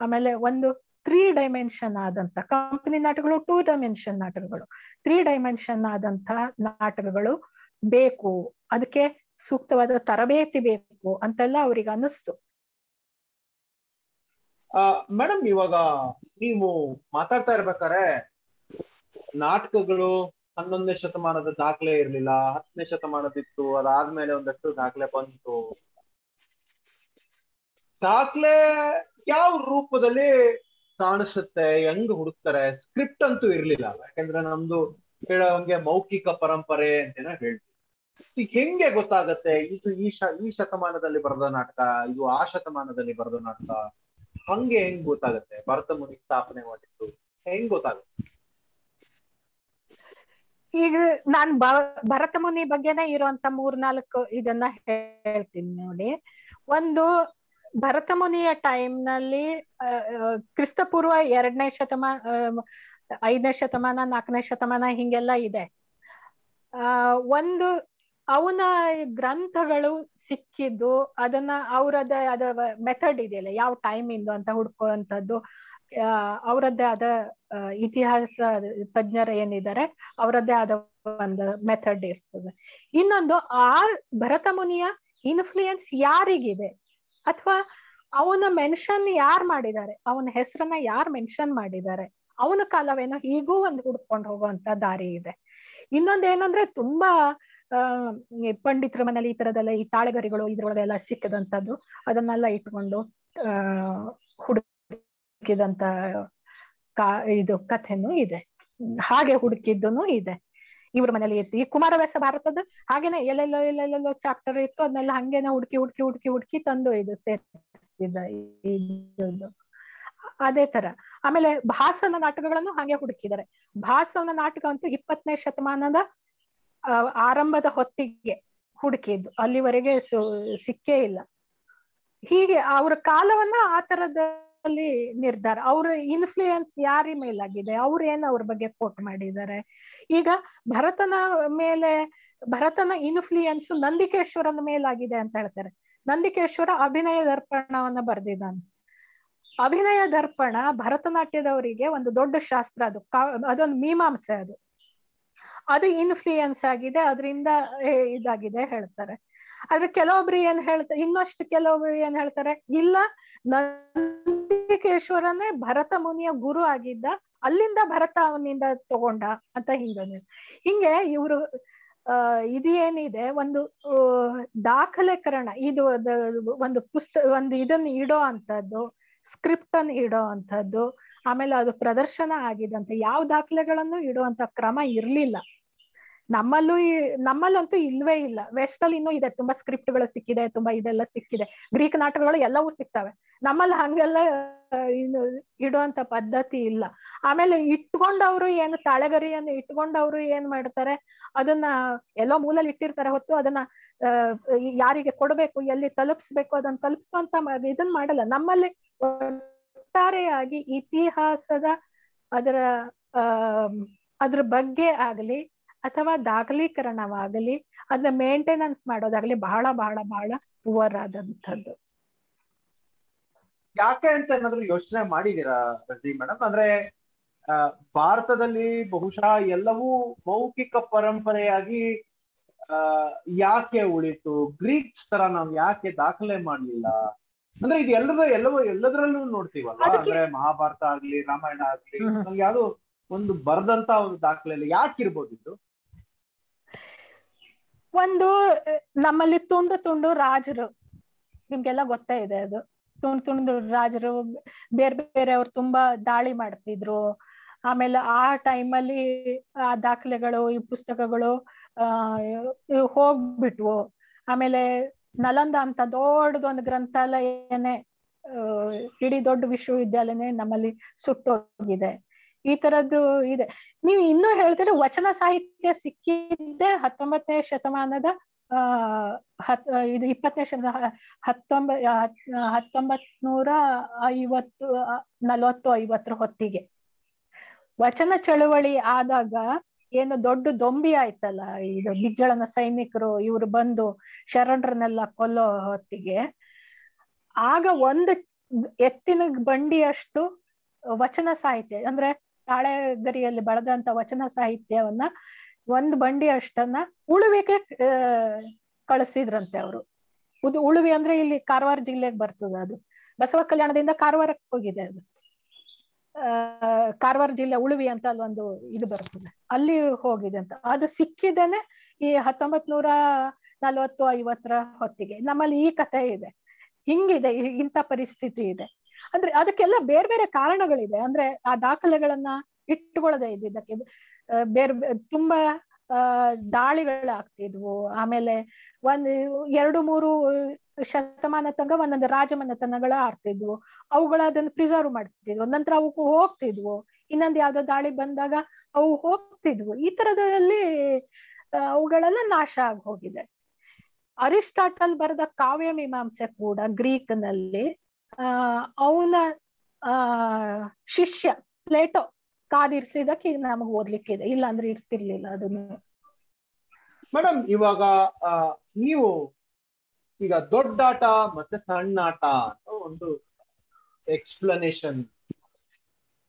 ಆಮೇಲೆ ಒಂದು ತ್ರೀ ಡೈಮೆನ್ಷನ್ ಆದಂತ ಕಂಪನಿ ನಾಟಕಗಳು ಟೂ ಡೈಮೆನ್ಷನ್ ನಾಟಕಗಳು ತ್ರೀ ಡೈಮೆನ್ಷನ್ ಆದಂತಹ ನಾಟಕಗಳು ಬೇಕು, ಅದಕ್ಕೆ ಸೂಕ್ತವಾದ ತರಬೇತಿ ಬೇಕು ಅಂತೆಲ್ಲ ಅವ್ರಿಗೆ ಅನ್ನಿಸ್ತು. ಮೇಡಮ್, ಇವಾಗ ನೀವು ಮಾತಾಡ್ತಾ ಇರ್ಬೇಕಾರೆ ನಾಟಕಗಳು ಹನ್ನೊಂದನೇ ಶತಮಾನದ ದಾಖಲೆ ಇರ್ಲಿಲ್ಲ, ಹತ್ತನೇ ಶತಮಾನದಿತ್ತು, ಅದಾದ್ಮೇಲೆ ಒಂದಷ್ಟು ದಾಖಲೆ ಬಂತು. ದಾಖಲೆ ಯಾವ ರೂಪದಲ್ಲಿ ಕಾಣಿಸುತ್ತೆ, ಹೆಂಗ್ ಹುಡುಕ್ತಾರೆ ಸ್ಕ್ರಿಪ್ಟ್ ಅಂತೂ ಇರ್ಲಿಲ್ಲ. ಯಾಕಂದ್ರೆ ನಮ್ದು ಹೇಳೋಂಗೆ ಮೌಖಿಕ ಪರಂಪರೆ ಅಂತೇನ ಹೇಳ್ತೀವಿ. ಹೆಂಗೆ ಗೊತ್ತಾಗತ್ತೆ? ಇದು ಈ ಶ, ಈ ಶತಮಾನದಲ್ಲಿ ಬರೆದ ನಾಟಕ, ಇದು ಆ ಶತಮಾನದಲ್ಲಿ ಬರೆದ ನಾಟಕ, ಹಂಗೆ ಹೆಂಗ್ ಗೊತ್ತಾಗತ್ತೆ? ಭರತ ಮುನಿ ಸ್ಥಾಪನೆ ಮಾಡಿದ್ದು ಹೆಂಗ್ ಗೊತ್ತಾಗುತ್ತೆ? ಈಗ ನಾನ್ ಭರತ ಮುನಿ ಬಗ್ಗೆನೇ ಇರುವಂತ ಮೂರ್ನಾಲ್ಕು ಇದನ್ನ ಹೇಳ್ತೀನಿ ನೋಡಿ. ಒಂದು, ಭರತ ಮುನಿಯ ಟೈಮ್ನಲ್ಲಿ ಕ್ರಿಸ್ತಪೂರ್ವ ಎರಡನೇ ಶತಮಾನ ಐದನೇ ಶತಮಾನ, ನಾಲ್ಕನೇ ಶತಮಾನ ಹಿಂಗೆಲ್ಲ ಇದೆ. ಆ ಒಂದು ಅವನ ಗ್ರಂಥಗಳು ಸಿಕ್ಕಿದ್ದು ಅದನ್ನ ಅವರದ್ದೇ ಆದ ಮೆಥಡ್ ಇದೆಯಲ್ಲ, ಯಾವ ಟೈಮ್ ಇಂದು ಅಂತ ಹುಡ್ಕೋಂಥದ್ದು ಅವರದ್ದೇ ಆದ ಇತಿಹಾಸ ತಜ್ಞರ ಏನಿದ್ದಾರೆ, ಅವರದ್ದೇ ಆದ ಒಂದು ಮೆಥಡ್ ಇರ್ತದೆ. ಇನ್ನೊಂದು, ಆ ಭರತ ಮುನಿಯ ಇನ್ಫ್ಲೂಯೆನ್ಸ್ ಯಾರಿಗಿದೆ? ಅಥವಾ ಅವನ ಮೆನ್ಷನ್ ಯಾರ್ ಮಾಡಿದ್ದಾರೆ? ಅವನ ಹೆಸರನ್ನ ಯಾರ್ ಮೆನ್ಷನ್ ಮಾಡಿದ್ದಾರೆ? ಅವನ ಕಾಲವೇನೋ ಈಗೂ ಒಂದು ಹುಡ್ಕೊಂಡು ಹೋಗುವಂತ ದಾರಿ ಇದೆ. ಇನ್ನೊಂದ್ ಏನಂದ್ರೆ ತುಂಬಾ ಪಂಡಿತರ ಮನೇಲಿ ಈ ತರದೆಲ್ಲ ಈ ತಾಳೆಗರಿಗಳು ಇದ್ರೊಳಗೆಲ್ಲ ಸಿಕ್ಕದಂತದ್ದು ಅದನ್ನೆಲ್ಲ ಇಟ್ಕೊಂಡು ಹುಡುಕಿದಂತ ಕಾ, ಇದು ಕಥೆನೂ ಇದೆ. ಹಾಗೆ ಹುಡುಕಿದ್ದನು ಇದೆ. ಇವ್ರ ಮನೇಲಿ ಇತ್ತು. ಈ ಕುಮಾರವ್ಯಾಸ ಭಾರತದ ಹಾಗೇನೆ ಎಲ್ಲೆಲ್ಲೋ ಎಲ್ಲೆಲ್ಲೋ ಚಾಪ್ಟರ್ ಇತ್ತು, ಅದನ್ನೆಲ್ಲ ಹಂಗೇನೆ ಹುಡುಕಿ ಹುಡುಕಿ ಹುಡುಕಿ ಹುಡುಕಿ ತಂದು ಇದು ಸೇರಿಸಿದ ಅದೇ ತರ ಆಮೇಲೆ ಭಾಸನ ನಾಟಕಗಳನ್ನು ಹಾಗೆ ಹುಡುಕಿದ್ದಾರೆ. ಭಾಸನ ನಾಟಕ ಅಂತೂ ಇಪ್ಪತ್ತನೇ ಶತಮಾನದ ಆರಂಭದ ಹೊತ್ತಿಗೆ ಹುಡುಕಿದ್ದು. ಅಲ್ಲಿವರೆಗೆ ಸಿಕ್ಕೇ ಇಲ್ಲ. ಹೀಗೆ ಅವರ ಕಾಲವನ್ನ ಆ ತರದಲ್ಲಿ ನಿರ್ಧಾರ. ಅವ್ರ ಇನ್ಫ್ಲೂಯೆನ್ಸ್ ಯಾರ ಮೇಲಾಗಿದೆ? ಅವ್ರ ಏನ್ ಅವ್ರ ಬಗ್ಗೆ ಕೋಟ್ ಮಾಡಿದ್ದಾರೆ? ಈಗ ಭರತನ ಮೇಲೆ, ಭರತನ ಇನ್ಫ್ಲೂಯೆನ್ಸ್ ನಂದಿಕೇಶ್ವರನ ಮೇಲಾಗಿದೆ ಅಂತ ಹೇಳ್ತಾರೆ. ನಂದಿಕೇಶ್ವರ ಅಭಿನಯ ದರ್ಪಣವನ್ನ ಬರೆದಿದ್ದಾನೆ. ಅಭಿನಯ ದರ್ಪಣ ಭರತನಾಟ್ಯದವರಿಗೆ ಒಂದು ದೊಡ್ಡ ಶಾಸ್ತ್ರ ಅದು. ಅದೊಂದು ಮೀಮಾಂಸೆ ಅದು. ಅದು ಇನ್ಫ್ಲೂಯೆನ್ಸ್ ಆಗಿದೆ, ಅದರಿಂದ ಇದಾಗಿದೆ ಹೇಳ್ತಾರೆ. ಆದ್ರೆ ಕೆಲವೊಬ್ರು ಏನ್ ಹೇಳ್ತಾರೆ ಇನ್ನಷ್ಟು ಕೆಲವೊಬ್ರು ಏನ್ ಹೇಳ್ತಾರೆ, ಇಲ್ಲ, ನಂದಿಕೇಶ್ವರನೇ ಭರತ ಮುನಿಯ ಗುರು ಆಗಿದ್ದ, ಅಲ್ಲಿಂದ ಭರತ ಅವನಿಂದ ತಗೊಂಡ ಅಂತ ಹಿಂಗ ಹಿಂಗೆ ಇವರು, ಆ, ಇದೇನಿದೆ, ಒಂದು ದಾಖಲೆಕರಣ, ಇದು ಒಂದು ಪುಸ್ತಕ ಒಂದು ಇದನ್ನ ಇಡೋ ಅಂತದ್ದು ಸ್ಕ್ರಿಪ್ಟ್ ಅನ್ನು ಇಡೋ ಅಂತದ್ದು ಆಮೇಲೆ ಅದು ಪ್ರದರ್ಶನ ಆಗಿದಂತೆ ಯಾವ ದಾಖಲೆಗಳನ್ನು ಇಡುವಂತ ಕ್ರಮ ಇರ್ಲಿಲ್ಲ. ನಮ್ಮಲ್ಲೂ ನಮ್ಮಲ್ಲಂತೂ ಇಲ್ವೇ ಇಲ್ಲ. ವೆಸ್ಟ್ ಅಲ್ಲಿ ಇನ್ನೂ ಇದೆ, ತುಂಬಾ ಸ್ಕ್ರಿಪ್ಟ್ಗಳು ಸಿಕ್ಕಿದೆ, ತುಂಬಾ ಇದೆಲ್ಲ ಸಿಕ್ಕಿದೆ. ಗ್ರೀಕ್ ನಾಟಕಗಳು ಎಲ್ಲವೂ ಸಿಗ್ತವೆ ನಮ್ಮಲ್ಲಿ ಹಂಗೆಲ್ಲ ಇನ್ನು ಇಡುವಂತ ಪದ್ಧತಿ ಇಲ್ಲ. ಆಮೇಲೆ ಇಟ್ಕೊಂಡವ್ರು ಏನು, ತಾಳೆಗರಿಯನ್ನು ಇಟ್ಕೊಂಡವ್ರು ಏನ್ ಮಾಡ್ತಾರೆ, ಅದನ್ನ ಎಲ್ಲೋ ಮೂಲಲ್ಲಿ ಇಟ್ಟಿರ್ತಾರೆ ಹೊತ್ತು ಅದನ್ನ ಯಾರಿಗೆ ಕೊಡ್ಬೇಕು, ಎಲ್ಲಿ ತಲುಪಿಸ್ಬೇಕು, ಅದನ್ನ ತಲುಪಿಸುವಂತ ಇದನ್ನ ಇದನ್ ಮಾಡಲ್ಲ. ನಮ್ಮಲ್ಲಿ ಒಟ್ಟಾರೆಯಾಗಿ ಇತಿಹಾಸದ ಅದರ ಅದ್ರ ಬಗ್ಗೆ ಆಗಲಿ ಅಥವಾ ದಾಖಲೀಕರಣವಾಗಲಿ ಅದನ್ನ ಮೇಂಟೆನೆನ್ಸ್ ಮಾಡೋದಾಗ್ಲಿ ಬಹಳ ಬಹಳ ಬಹಳ ಪುವರ್ ಆದಂಥದ್ದು ಯಾಕೆ ಅಂತ ಏನಾದ್ರು ಯೋಚನೆ ಮಾಡಿದೀರಾ ಮೇಡಮ್ ಅಂದ್ರೆ ಭಾರತದಲ್ಲಿ ಬಹುಶಃ ಎಲ್ಲವೂ ಮೌಖಿಕ ಪರಂಪರೆಯಾಗಿ ಯಾಕೆ ಉಳಿತು? ಗ್ರೀಕ್ಸ್ ತರ ನಾವು ಯಾಕೆ ದಾಖಲೆ ಮಾಡ್ಲಿಲ್ಲ? ಅಂದ್ರೆ ಇದು ಎಲ್ಲದ ಎಲ್ಲವೂ ಎಲ್ಲದರಲ್ಲೂ ನೋಡ್ತೀವಲ್ವ? ಅಂದ್ರೆ ಮಹಾಭಾರತ ಆಗ್ಲಿ ರಾಮಾಯಣ ಆಗ್ಲಿ. ನಮ್ಗೆ ಯಾವ್ದು ಒಂದು ಬರದಂತ ಒಂದು ದಾಖಲೆ ಯಾಕೆ ಯಾಕಿರ್ಬೋದು ಇದು? ಒಂದು ನಮ್ಮಲ್ಲಿ ತುಂಡು ತುಂಡು ರಾಜರು. ನಿಮ್ಗೆಲ್ಲ ಗೊತ್ತೇ ಇದೆ ಅದು. ತುಂಡು ತುಂಡು ರಾಜರು ಬೇರೆ ಬೇರೆ ಅವ್ರು ತುಂಬಾ ದಾಳಿ ಮಾಡ್ತಿದ್ರು. ಆಮೇಲೆ ಆ ಟೈಮಲ್ಲಿ ಆ ದಾಖಲೆಗಳು ಈ ಪುಸ್ತಕಗಳು ಆ ಹೋಗ್ಬಿಟ್ವು. ಆಮೇಲೆ ನಲಂದ ಅಂತ ದೊಡ್ಡದೊಂದು ಗ್ರಂಥಾಲಯನೇ ಆ, ಇಡೀ ದೊಡ್ಡ ವಿಶ್ವವಿದ್ಯಾಲಯನೇ ನಮ್ಮಲ್ಲಿ ಸುಟ್ಟೋಗಿದೆ. ಈ ತರದ್ದು ಇದೆ. ನೀವು ಇನ್ನೂ ಹೇಳ್ತೀರಿ ವಚನ ಸಾಹಿತ್ಯ ಸಿಕ್ಕಿದ್ದೆ ಹತ್ತೊಂಬತ್ತನೇ ಶತಮಾನದ ಆ ಹತ್ ಇದು ಇಪ್ಪತ್ತನೇ ಶತ ಹತ್ತೊಂಬ ಹತ್ತೊಂಬತ್ ನೂರ ಐವತ್ತು ನಲವತ್ತು ಐವತ್ತರ ಹೊತ್ತಿಗೆ. ವಚನ ಚಳುವಳಿ ಆದಾಗ ಏನು ದೊಡ್ಡ ದೊಂಬಿ ಆಯ್ತಲ್ಲ, ಇದು ಬಿಜ್ಜಳನ ಸೈನಿಕರು ಇವರು ಬಂದು ಶರಣರನ್ನೆಲ್ಲ ಕೊಲ್ಲೋ ಹೊತ್ತಿಗೆ. ಆಗ ಒಂದು ಎತ್ತಿನ ಬಂಡಿಯಷ್ಟು ವಚನ ಸಾಹಿತ್ಯ, ಅಂದ್ರೆ ತಾಳೆಗರಿಯಲ್ಲಿ ಬಳದಂತ ವಚನ ಸಾಹಿತ್ಯವನ್ನ ಒಂದು ಬಂಡಿ ಅಷ್ಟನ್ನ ಉಳುವಿಗೆ ಕಳಿಸಿದ್ರಂತೆ ಅವರು. ಉಳುವಿ ಅಂದ್ರೆ ಇಲ್ಲಿ ಕಾರವಾರ ಜಿಲ್ಲೆಗೆ ಬರ್ತದ ಅದು. ಬಸವ ಕಲ್ಯಾಣದಿಂದ ಕಾರವಾರಕ್ಕೆ ಹೋಗಿದೆ ಅದು. ಕಾರವಾರ ಜಿಲ್ಲೆ ಉಳುವಿ ಅಂತ ಅಲ್ಲೊಂದು ಇದು ಬರ್ತದೆ. ಅಲ್ಲಿ ಹೋಗಿದೆ ಅಂತ. ಅದು ಸಿಕ್ಕಿದ್ದೇನೆ ಈ ಹತ್ತೊಂಬತ್ ನೂರ ನಲ್ವತ್ತು, ಐವತ್ತರ ಹೊತ್ತಿಗೆ. ನಮ್ಮಲ್ಲಿ ಈ ಕಥೆ ಇದೆ. ಹಿಂಗಿದೆ ಇಂಥ ಪರಿಸ್ಥಿತಿ ಇದೆ. ಅಂದ್ರೆ ಅದಕ್ಕೆಲ್ಲ ಬೇರೆ ಬೇರೆ ಕಾರಣಗಳಿದೆ. ಅಂದ್ರೆ ಆ ದಾಖಲೆಗಳನ್ನ ಇಟ್ಟುಕೊಳ್ಳದೆ ಇದ್ದಕ್ಕೆ ಬೇರೆ ತುಂಬಾ ದಾಳಿಗಳಾಗ್ತಿದ್ವು. ಆಮೇಲೆ ಒಂದ್ ಎರಡು ಮೂರು ಶತಮಾನ ತನಕ ಒಂದೊಂದು ರಾಜಮನೆತನಗಳ ಆಡ್ತಿದ್ವು. ಅವುಗಳ ಅದನ್ನ ಪ್ರಿಸರ್ವ್ ಮಾಡ್ತಿದ್ವು. ನಂತರ ಅವು ಹೋಗ್ತಿದ್ವು. ಇನ್ನೊಂದ್ ಯಾವ್ದೋ ದಾಳಿ ಬಂದಾಗ ಅವು ಹೋಗ್ತಿದ್ವು. ಈ ತರದಲ್ಲಿ ಅವುಗಳೆಲ್ಲ ನಾಶ ಆಗಿ ಹೋಗಿದೆ. ಅರಿಸ್ಟಾಟಲ್ ಬರೆದ ಕಾವ್ಯ ಮೀಮಾಂಸೆ ಕೂಡ ಗ್ರೀಕ್ನಲ್ಲಿ ಆ, ಅವನ ಶಿಷ್ಯ ಪ್ಲೇಟೋ ಕಾದಿರ್ಸಿದಕ್ಕೆ ಈಗ ನಮಗ್ ಇದೆ ಇಲ್ಲ ಅಂದ್ರೆ ಇರ್ತಿರ್ಲಿಲ್ಲ ಅದನ್ನು. ಮೇಡಮ್ ಇವಾಗ ನೀವು ಈಗ ದೊಡ್ಡಾಟ ಮತ್ತೆ ಸಣ್ಣಾಟ ಅಂತ ಒಂದು ಎಕ್ಸ್ಪ್ಲನೇಷನ್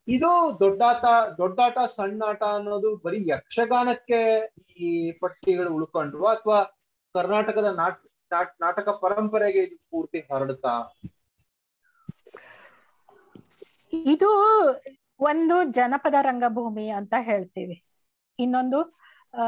ಇದು ದೊಡ್ಡಾಟ ದೊಡ್ಡಾಟ ಸಣ್ಣಾಟ ಅನ್ನೋದು ಬರೀ ಯಕ್ಷಗಾನಕ್ಕೆ ಈ ಪಟ್ಟಿಗಳು ಉಳ್ಕೊಂಡ್ರು ಅಥವಾ ಕರ್ನಾಟಕದ ನಾಟ ನಾಟ್- ನಾಟಕ ಪರಂಪರೆಗೆ ಇದು ಪೂರ್ತಿ ಹರಡುತ್ತಾ ಇದು ಒಂದು ಜನಪದ ರಂಗಭೂಮಿ ಅಂತ ಹೇಳ್ತೀವಿ. ಇನ್ನೊಂದು, ಆ,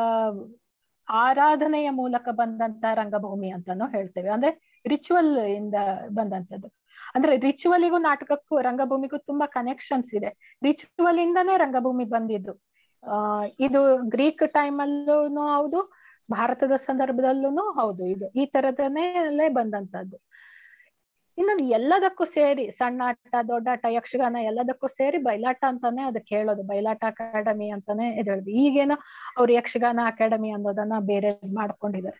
ಆರಾಧನೆಯ ಮೂಲಕ ಬಂದಂತ ರಂಗಭೂಮಿ ಅಂತಾನು ಹೇಳ್ತೇವೆ. ಅಂದ್ರೆ ರಿಚುವಲ್ ಇಂದ ಬಂದಂತದ್ದು ಅಂದ್ರೆ ರಿಚುವಲಿಗೂ ನಾಟಕಕ್ಕೂ, ರಂಗಭೂಮಿಗೂ ತುಂಬಾ ಕನೆಕ್ಷನ್ಸ್ ಇದೆ. ರಿಚುವಲ್ ಇಂದಾನೇ ರಂಗಭೂಮಿ ಬಂದಿದ್ದು. ಆ, ಇದು ಗ್ರೀಕ್ ಟೈಮ್ ಅಲ್ಲೂ ಹೌದು, ಭಾರತದ ಸಂದರ್ಭದಲ್ಲೂ ಹೌದು. ಇದು ಈ ತರದನೇ ಬಂದಂತದ್ದು ಇನ್ನೊಂದು ಎಲ್ಲದಕ್ಕೂ ಸೇರಿ ಸಣ್ಣಾಟ ದೊಡ್ಡಾಟ ಯಕ್ಷಗಾನ ಎಲ್ಲದಕ್ಕೂ ಸೇರಿ ಬಯಲಾಟ ಅಂತಾನೆ ಅದಕ್ಕೆ ಹೇಳೋದು. ಬಯಲಾಟ ಅಕಾಡೆಮಿ ಅಂತಾನೆ ಇದು ಹೇಳುದು. ಈಗೇನೋ ಅವ್ರು ಯಕ್ಷಗಾನ ಅಕಾಡೆಮಿ ಅನ್ನೋದನ್ನ ಬೇರೆ ಮಾಡ್ಕೊಂಡಿದ್ದಾರೆ.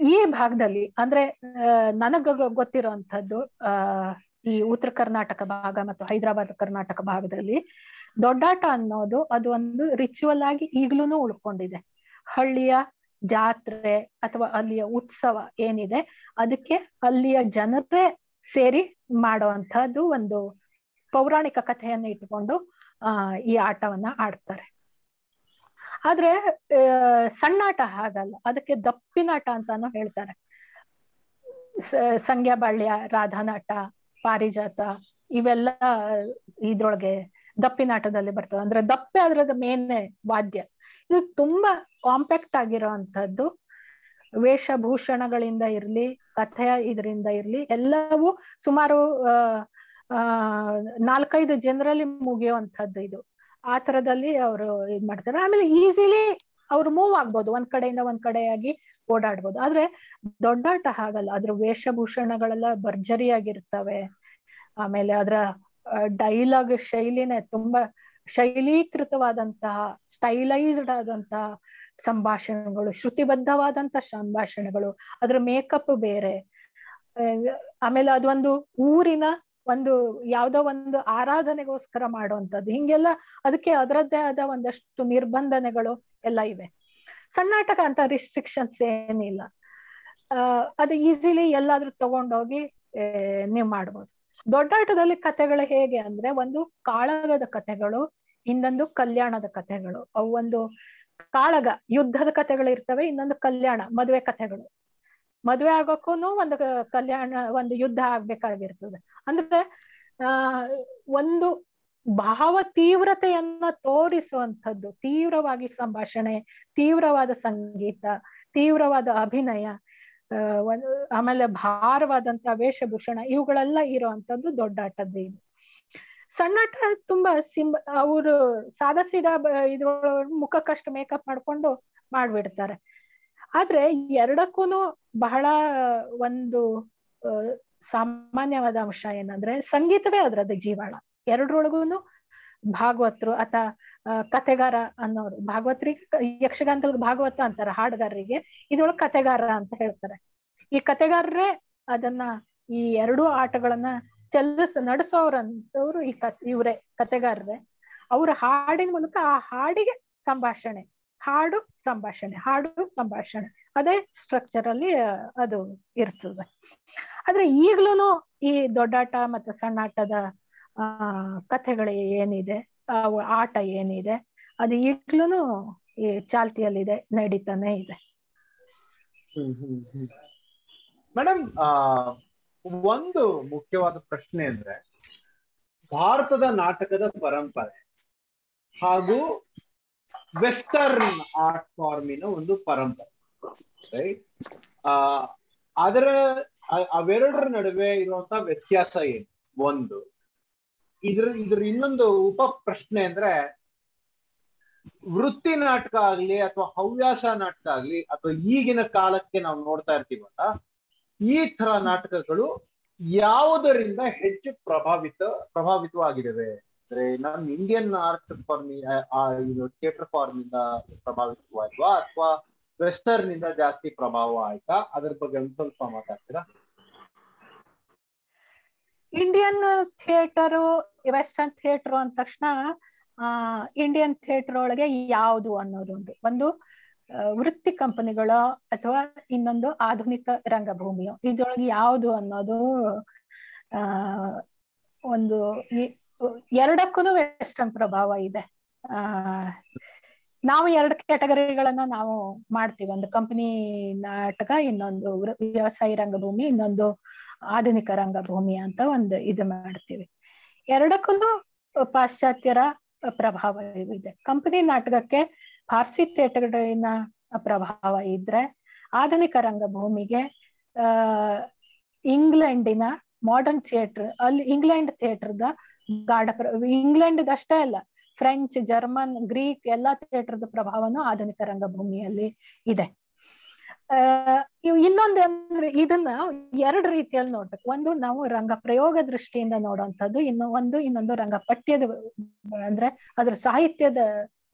ಈ ಭಾಗದಲ್ಲಿ ಅಂದ್ರೆ ನನಗ ಗೊತ್ತಿರುವಂತದ್ದು ಆ, ಈ ಉತ್ತರ ಕರ್ನಾಟಕ ಭಾಗ ಮತ್ತು ಹೈದರಾಬಾದ್ ಕರ್ನಾಟಕ ಭಾಗದಲ್ಲಿ ದೊಡ್ಡಾಟ ಅನ್ನೋದು ಅದು ಒಂದು ರಿಚುವಲ್ ಆಗಿ ಈಗ್ಲೂನು ಉಳ್ಕೊಂಡಿದೆ. ಹಳ್ಳಿಯ ಜಾತ್ರೆ ಅಥವಾ ಅಲ್ಲಿಯ ಉತ್ಸವ ಏನಿದೆ, ಅದಕ್ಕೆ ಅಲ್ಲಿಯ ಜನರೇ ಸೇರಿ ಮಾಡುವಂತಹದ್ದು ಒಂದು ಪೌರಾಣಿಕ ಕಥೆಯನ್ನು ಇಟ್ಕೊಂಡು ಆ, ಈ ಆಟವನ್ನ ಆಡ್ತಾರೆ. ಆದ್ರೆ ಸಣ್ಣಾಟ ಹಾಗಲ್ಲ, ಅದಕ್ಕೆ ದಪ್ಪಿನಾಟ ಅಂತಾನು ಹೇಳ್ತಾರೆ. ಸಂಗ್ಯಾ ಬಾಳ್ಯ ರಾಧಾನಾಟ, ಪಾರಿಜಾತ, ಇವೆಲ್ಲ ಇದ್ರೊಳಗೆ ದಪ್ಪಿನಾಟದಲ್ಲಿ ಬರ್ತವೆ. ಅಂದ್ರೆ ದಪ್ಪೆ ಅದ್ರದ ಮೇನ್ ವಾದ್ಯ. ಇದು ತುಂಬಾ ಕಾಂಪ್ಯಾಕ್ಟ್ ಆಗಿರೋಂಥದ್ದು ವೇಷಭೂಷಣಗಳಿಂದ ಇರ್ಲಿ, ಕಥೆಯ ಇದರಿಂದ ಇರ್ಲಿ, ಎಲ್ಲವೂ ಸುಮಾರು, ಆ ನಾಲ್ಕೈದು ಜನರಲ್ಲಿ ಮುಗಿಯುವಂಥದ್ದು ಇದು. ಆ ತರದಲ್ಲಿ ಅವರು ಇದ್ ಮಾಡ್ತಾರೆ. ಆಮೇಲೆ ಈಸಿಲಿ ಅವ್ರು ಮೂವ್ ಆಗ್ಬೋದು. ಒಂದ್ ಕಡೆಯಿಂದ ಒಂದ್ ಕಡೆಯಾಗಿ ಓಡಾಡ್ಬೋದು. ಆದ್ರೆ ದೊಡ್ಡಾಟ ಹಾಗಲ್ಲ. ಅದ್ರ ವೇಷಭೂಷಣಗಳೆಲ್ಲ ಭರ್ಜರಿಯಾಗಿರ್ತವೆ. ಆಮೇಲೆ ಅದ್ರ ಡೈಲಾಗ್ ಶೈಲಿನೇ ತುಂಬಾ ಶೈಲೀಕೃತವಾದಂತಹ ಸ್ಟೈಲೈಸ್ಡ್ ಆದಂತಹ ಸಂಭಾಷಣೆಗಳು, ಶ್ರುತಿಬದ್ಧವಾದಂತ ಸಂಭಾಷಣೆಗಳು, ಅದ್ರ ಮೇಕಪ್ ಬೇರೆ. ಆಮೇಲೆ ಅದೊಂದು ಊರಿನ ಒಂದು ಯಾವ್ದೋ ಒಂದು ಆರಾಧನೆಗೋಸ್ಕರ ಮಾಡುವಂತದ್ದು ಹಿಂಗೆಲ್ಲ ಅದಕ್ಕೆ ಅದರದ್ದೇ ಆದ ಒಂದಷ್ಟು ನಿರ್ಬಂಧನೆಗಳು ಎಲ್ಲ ಇವೆ. ಸಣ್ಣಾಟಕ ಅಂತ ರಿಸ್ಟ್ರಿಕ್ಷನ್ಸ್ ಏನಿಲ್ಲ. ಅದು ಈಸಿಲಿ ಎಲ್ಲಾದ್ರೂ ತಗೊಂಡೋಗಿ ನೀವು ಮಾಡ್ಬೋದು. ದೊಡ್ಡಾಟದಲ್ಲಿ ಕಥೆಗಳು ಹೇಗೆ ಅಂದ್ರೆ ಒಂದು ಕಾಳಗದ ಕಥೆಗಳು, ಇನ್ನೊಂದು ಕಲ್ಯಾಣದ ಕಥೆಗಳು. ಅವು ಒಂದು ಕಾಳಗ ಯುದ್ಧದ ಕಥೆಗಳು ಇರ್ತವೆ, ಇನ್ನೊಂದು ಕಲ್ಯಾಣ, ಮದುವೆ ಕಥೆಗಳು. ಮದುವೆ ಆಗೋಕ್ಕೂ ಒಂದು ಕಲ್ಯಾಣ, ಒಂದು ಯುದ್ಧ ಆಗ್ಬೇಕಾಗಿರ್ತದೆ. ಅಂದ್ರೆ, ಆ, ಒಂದು ಭಾವ ತೀವ್ರತೆಯನ್ನ ತೋರಿಸುವಂಥದ್ದು, ತೀವ್ರವಾಗಿ ಸಂಭಾಷಣೆ, ತೀವ್ರವಾದ ಸಂಗೀತ, ತೀವ್ರವಾದ ಅಭಿನಯ ಒಂದು, ಆಮೇಲೆ ಭಾರವಾದಂತ ವೇಷಭೂಷಣ, ಇವುಗಳೆಲ್ಲ ಇರುವಂತದ್ದು ದೊಡ್ಡಾಟದ್ದು ಇದು. ಸಣ್ಣಾಟ ತುಂಬಾ ಸಿಂಬ, ಅವರು ಸಾದಾ ಸೀದಾ ಇದ್ರ ಮುಖಕ್ಕಷ್ಟು ಮೇಕಪ್ ಮಾಡ್ಕೊಂಡು ಮಾಡ್ಬಿಡ್ತಾರೆ. ಆದ್ರೆ ಎರಡಕ್ಕೂನು ಬಹಳ ಒಂದು ಸಾಮಾನ್ಯವಾದ ಅಂಶ ಏನಂದ್ರೆ ಸಂಗೀತವೇ ಅದ್ರದ್ದು ಜೀವಾಳ. ಎರಡರೊಳಗೂನು ಭಾಗವತರು ಅಥವಾ ಕಥೆಗಾರ ಅನ್ನೋರು, ಭಾಗವತರಿಗೆ ಯಕ್ಷಗಾನದಲ್ಲಿ ಭಾಗವತ ಅಂತಾರೆ, ಹಾಡುಗಾರರಿಗೆ. ಇದ್ರೊಳಗೆ ಕತೆಗಾರ ಅಂತ ಹೇಳ್ತಾರೆ. ಈ ಕತೆಗಾರರೇ ಅದನ್ನ ಈ ಎರಡೂ ಆಟಗಳನ್ನ ಚಲಿಸ ನಡೆಸೋರಂತವ್ರು ಈ ಕತ್ ಇವ್ರೆ ಕತೆಗಾರರೇ ಅವ್ರ ಹಾಡಿನ ಮೂಲಕ ಆ ಹಾಡಿಗೆ ಸಂಭಾಷಣೆ, ಹಾಡು ಸಂಭಾಷಣೆ ಹಾಡು ಸಂಭಾಷಣೆ. ಅದೇ ಸ್ಟ್ರಕ್ಚರ್ ಅಲ್ಲಿ ಅದು ಇರ್ತದೆ. ಆದ್ರೆ ಈಗ್ಲೂನು ಈ ದೊಡ್ಡಾಟ ಮತ್ತೆ ಸಣ್ಣಾಟದ, ಆ, ಕಥೆಗಳು ಏನಿದೆ ಆಟ ಏನಿದೆ, ಅದು ಈಗ್ಲೂನು ಈ ಚಾಲ್ತಿಯಲ್ಲಿದೆ, ನಡೀತಾನೆ ಇದೆ. ಮೇಡಮ್ ಒಂದು ಮುಖ್ಯವಾದ ಪ್ರಶ್ನೆ ಅಂದ್ರೆ ಭಾರತದ ನಾಟಕದ ಪರಂಪರೆ ಹಾಗೂ ವೆಸ್ಟರ್ನ್ ಆರ್ಟ್ ಫಾರ್ಮಿನ ಒಂದು ಪರಂಪರೆ ರೈಟ್ ಆ, ಅದರ ಅವೆರಡರ ನಡುವೆ ಇರುವಂತ ವ್ಯತ್ಯಾಸ ಏನು? ಒಂದು, ಇದ್ರ ಇದ್ರ ಇನ್ನೊಂದು ಉಪ ಪ್ರಶ್ನೆ ಅಂದ್ರೆ ವೃತ್ತಿ ನಾಟಕ ಆಗ್ಲಿ ಅಥವಾ ಹವ್ಯಾಸ ನಾಟಕ ಆಗ್ಲಿ ಅಥವಾ ಈಗಿನ ಕಾಲಕ್ಕೆ ನಾವು ನೋಡ್ತಾ ಇರ್ತೀವಲ್ಲ ಈ ತರ ನಾಟಕಗಳು ಯಾವುದರಿಂದ ಹೆಚ್ಚು ಪ್ರಭಾವಿತ ಪ್ರಭಾವಿತವಾಗಿದ್ದಾವೆ ಅಂದ್ರೆ ನಮ್ ಇಂಡಿಯನ್ ಆರ್ಟ್ ಫಾರ್ಮ್ ಇದು ಥಿಯೇಟರ್ ಫಾರ್ಮ್ ಇಂದ ಪ್ರಭಾವಿತವಾದ್ವಾ ಅಥವಾ ವೆಸ್ಟರ್ನ್ ಇಂದ ಜಾಸ್ತಿ ಪ್ರಭಾವ ಆಯ್ತಾ? ಅದ್ರ ಬಗ್ಗೆ ಒಂದ್ ಸ್ವಲ್ಪ ಮಾತಾಡ್ತೀರಾ? ಇಂಡಿಯನ್ ಥಿಯೇಟರ್ ವೆಸ್ಟರ್ನ್ ಥಿಯೇಟರ್ ಅಂದ ತಕ್ಷಣ ಇಂಡಿಯನ್ ಥಿಯೇಟರ್ ಒಳಗೆ ಯಾವುದು ಅನ್ನೋದೊಂದು ಒಂದು ವೃತ್ತಿ ಕಂಪನಿಗಳು ಅಥವಾ ಇನ್ನೊಂದು ಆಧುನಿಕ ರಂಗಭೂಮಿಯು. ಇದ್ರೊಳಗೆ ಯಾವುದು ಅನ್ನೋದು, ಆ, ಒಂದು ಎರಡಕ್ಕೂ ವೆಸ್ಟರ್ನ್ ಪ್ರಭಾವ ಇದೆ. ಆ, ನಾವು ಎರಡು ಕ್ಯಾಟಗರಿಗಳನ್ನ ನಾವು ಮಾಡ್ತೀವಿ. ಒಂದು ಕಂಪನಿ ನಾಟಕ, ಇನ್ನೊಂದು ವ್ಯವಸಾಯ ರಂಗಭೂಮಿ, ಇನ್ನೊಂದು ಆಧುನಿಕ ರಂಗಭೂಮಿ ಅಂತ ಒಂದು ಇದು ಮಾಡ್ತೀವಿ. ಎರಡಕ್ಕೂ ಪಾಶ್ಚಾತ್ಯರ ಪ್ರಭಾವ ಇದೆ. ಕಂಪನಿ ನಾಟಕಕ್ಕೆ ಫಾರ್ಸಿ ಥಿಯೇಟರ್ನ ಪ್ರಭಾವ ಇದ್ರೆ ಆಧುನಿಕ ರಂಗಭೂಮಿಗೆ, ಆ, ಇಂಗ್ಲೆಂಡಿನ ಮಾಡರ್ನ್ ಥಿಯೇಟರ್ ಅಲ್ಲಿ ಇಂಗ್ಲೆಂಡ್ ಥಿಯೇಟರ್ದ ಗಾಢ ಪ್ರ ಇಂಗ್ಲೆಂಡ್ ಅಷ್ಟೇ ಅಲ್ಲ ಫ್ರೆಂಚ್ ಜರ್ಮನ್ ಗ್ರೀಕ್ ಎಲ್ಲಾ ಥಿಯೇಟರ್ದ ಪ್ರಭಾವನು ಆಧುನಿಕ ರಂಗಭೂಮಿಯಲ್ಲಿ ಇದೆ. ಇನ್ನೊಂದು ಅಂದ್ರೆ ಇದನ್ನ ಎರಡು ರೀತಿಯಲ್ಲಿ ನೋಡ್ಬೇಕು. ಒಂದು ನಾವು ರಂಗ ಪ್ರಯೋಗ ದೃಷ್ಟಿಯಿಂದ ನೋಡುವಂಥದ್ದು ಇನ್ನು ಒಂದು ಇನ್ನೊಂದು ರಂಗ ಪಠ್ಯದ, ಅಂದ್ರೆ ಅದ್ರ ಸಾಹಿತ್ಯದ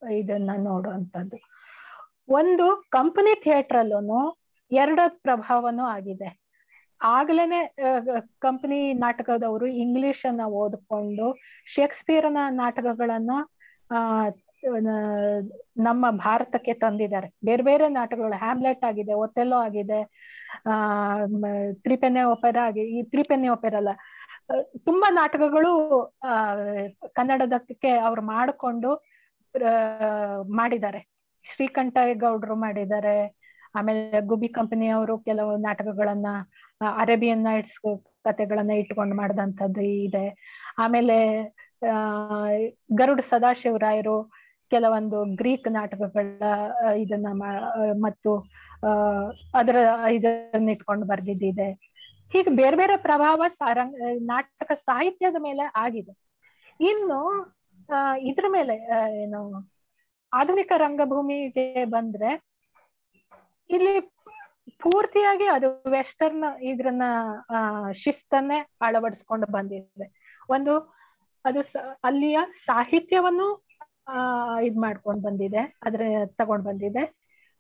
ಇದನ್ನ ನೋಡುವಂಥದ್ದು. ಒಂದು ಕಂಪನಿ ಥಿಯೇಟರ್ ಅಲ್ಲೂ ಎರಡ ಪ್ರಭಾವನೂ ಆಗಿದೆ. ಆಗ್ಲೇನೆ ಕಂಪನಿ ನಾಟಕದವರು ಇಂಗ್ಲಿಷ್ ಅನ್ನ ಓದ್ಕೊಂಡು ಶೇಕ್ಸ್ಪಿಯರ್ನ ನಾಟಕಗಳನ್ನ, ಆ ನಮ್ಮ ಭಾರತಕ್ಕೆ ತಂದಿದ್ದಾರೆ. ಬೇರೆ ಬೇರೆ ನಾಟಕಗಳು ಹ್ಯಾಮ್ಲೆಟ್ ಆಗಿದೆ ಒಥೆಲ್ಲೋ ಆಗಿದೆ, ಆ ತ್ರಿಪೆನೆ ಒಪೆರಾ ಆಗಿ, ಈ ತ್ರಿಪೆನೆ ಒಪೆರಾ ಅಲ್ಲ. ತುಂಬಾ ನಾಟಕಗಳು, ಆ, ಕನ್ನಡದಕ್ಕೆ ಅವ್ರು ಮಾಡಿಕೊಂಡು ಮಾಡಿದ್ದಾರೆ. ಶ್ರೀಕಂಠ ಗೌಡ್ರು ಮಾಡಿದ್ದಾರೆ. ಆಮೇಲೆ ಗುಬಿ ಕಂಪನಿಯವರು ಕೆಲವು ನಾಟಕಗಳನ್ನ ಅರೇಬಿಯನ್ ನೈಟ್ಸ್ ಕಥೆಗಳನ್ನ ಇಟ್ಕೊಂಡು ಮಾಡಿದಂಥದ್ದು ಇದೆ. ಆಮೇಲೆ, ಆ, ಗರುಡ್ ಸದಾಶಿವರಾಯರು ಕೆಲವೊಂದು ಗ್ರೀಕ್ ನಾಟಕಗಳ ಇದನ್ನ ಮತ್ತು ಅದರ ಇದನ್ನ ಇಟ್ಕೊಂಡು ಬರ್ದಿದ್ದಿದೆ. ಹೀಗೆ ಬೇರೆ ಬೇರೆ ಪ್ರಭಾವ ನಾಟಕ ಸಾಹಿತ್ಯದ ಮೇಲೆ ಆಗಿದೆ. ಇನ್ನು ಇದ್ರ ಮೇಲೆ ಏನು, ಆಧುನಿಕ ರಂಗಭೂಮಿಗೆ ಬಂದ್ರೆ ಇಲ್ಲಿ ಪೂರ್ತಿಯಾಗಿ ಅದು ವೆಸ್ಟರ್ನ್ ಇದ್ರನ್ನ ಶಿಸ್ತನ್ನೇ ಅಳವಡಿಸ್ಕೊಂಡು ಬಂದಿದೆ. ಒಂದು, ಅದು ಅಲ್ಲಿಯ ಸಾಹಿತ್ಯವನ್ನು ಇದ್ ಮಾಡ್ಕೊಂಡ್ ಬಂದಿದೆ, ಅದ್ರ, ತಗೊಂಡ್ ಬಂದಿದೆ.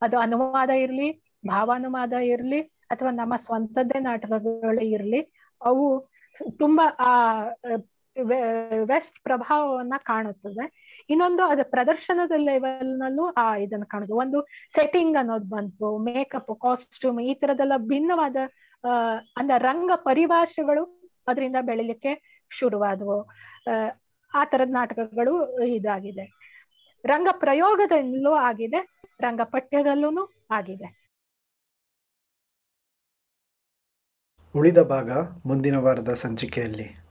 ಅದು ಅನುವಾದ ಇರ್ಲಿ, ಭಾವಾನುವಾದ ಇರ್ಲಿ, ಅಥವಾ ನಮ್ಮ ಸ್ವಂತದ್ದೇ ನಾಟಕಗಳು ಇರ್ಲಿ, ಅವು ತುಂಬಾ, ಆ ವೆಸ್ಟ್ ಪ್ರಭಾವವನ್ನ ಕಾಣುತ್ತದೆ. ಇನ್ನೊಂದು ಅದು ಪ್ರದರ್ಶನದ ಲೆವೆಲ್ ನಲ್ಲೂ ಆ ಇದನ್ನ ಕಾಣುದು. ಒಂದು ಸೆಟ್ಟಿಂಗ್ ಅನ್ನೋದು ಬಂತು ಮೇಕಪ್ ಕಾಸ್ಟ್ಯೂಮ್ ಈ ತರದೆಲ್ಲ ಭಿನ್ನವಾದ ಅಹ್ ಅಂದ ರಂಗ ಪರಿಭಾಷೆಗಳು ಅದರಿಂದ ಬೆಳಿಲಿಕ್ಕೆ ಶುರುವಾದವು. ಆ, ಆ ತರದ ನಾಟಕಗಳು ಇದಾಗಿದೆ. ರಂಗ ಪ್ರಯೋಗದಲ್ಲೂ ಆಗಿದೆ ರಂಗ ಪಠ್ಯದಲ್ಲೂ ಆಗಿದೆ. ಉಳಿದ ಭಾಗ ಮುಂದಿನ ವಾರದ ಸಂಚಿಕೆಯಲ್ಲಿ.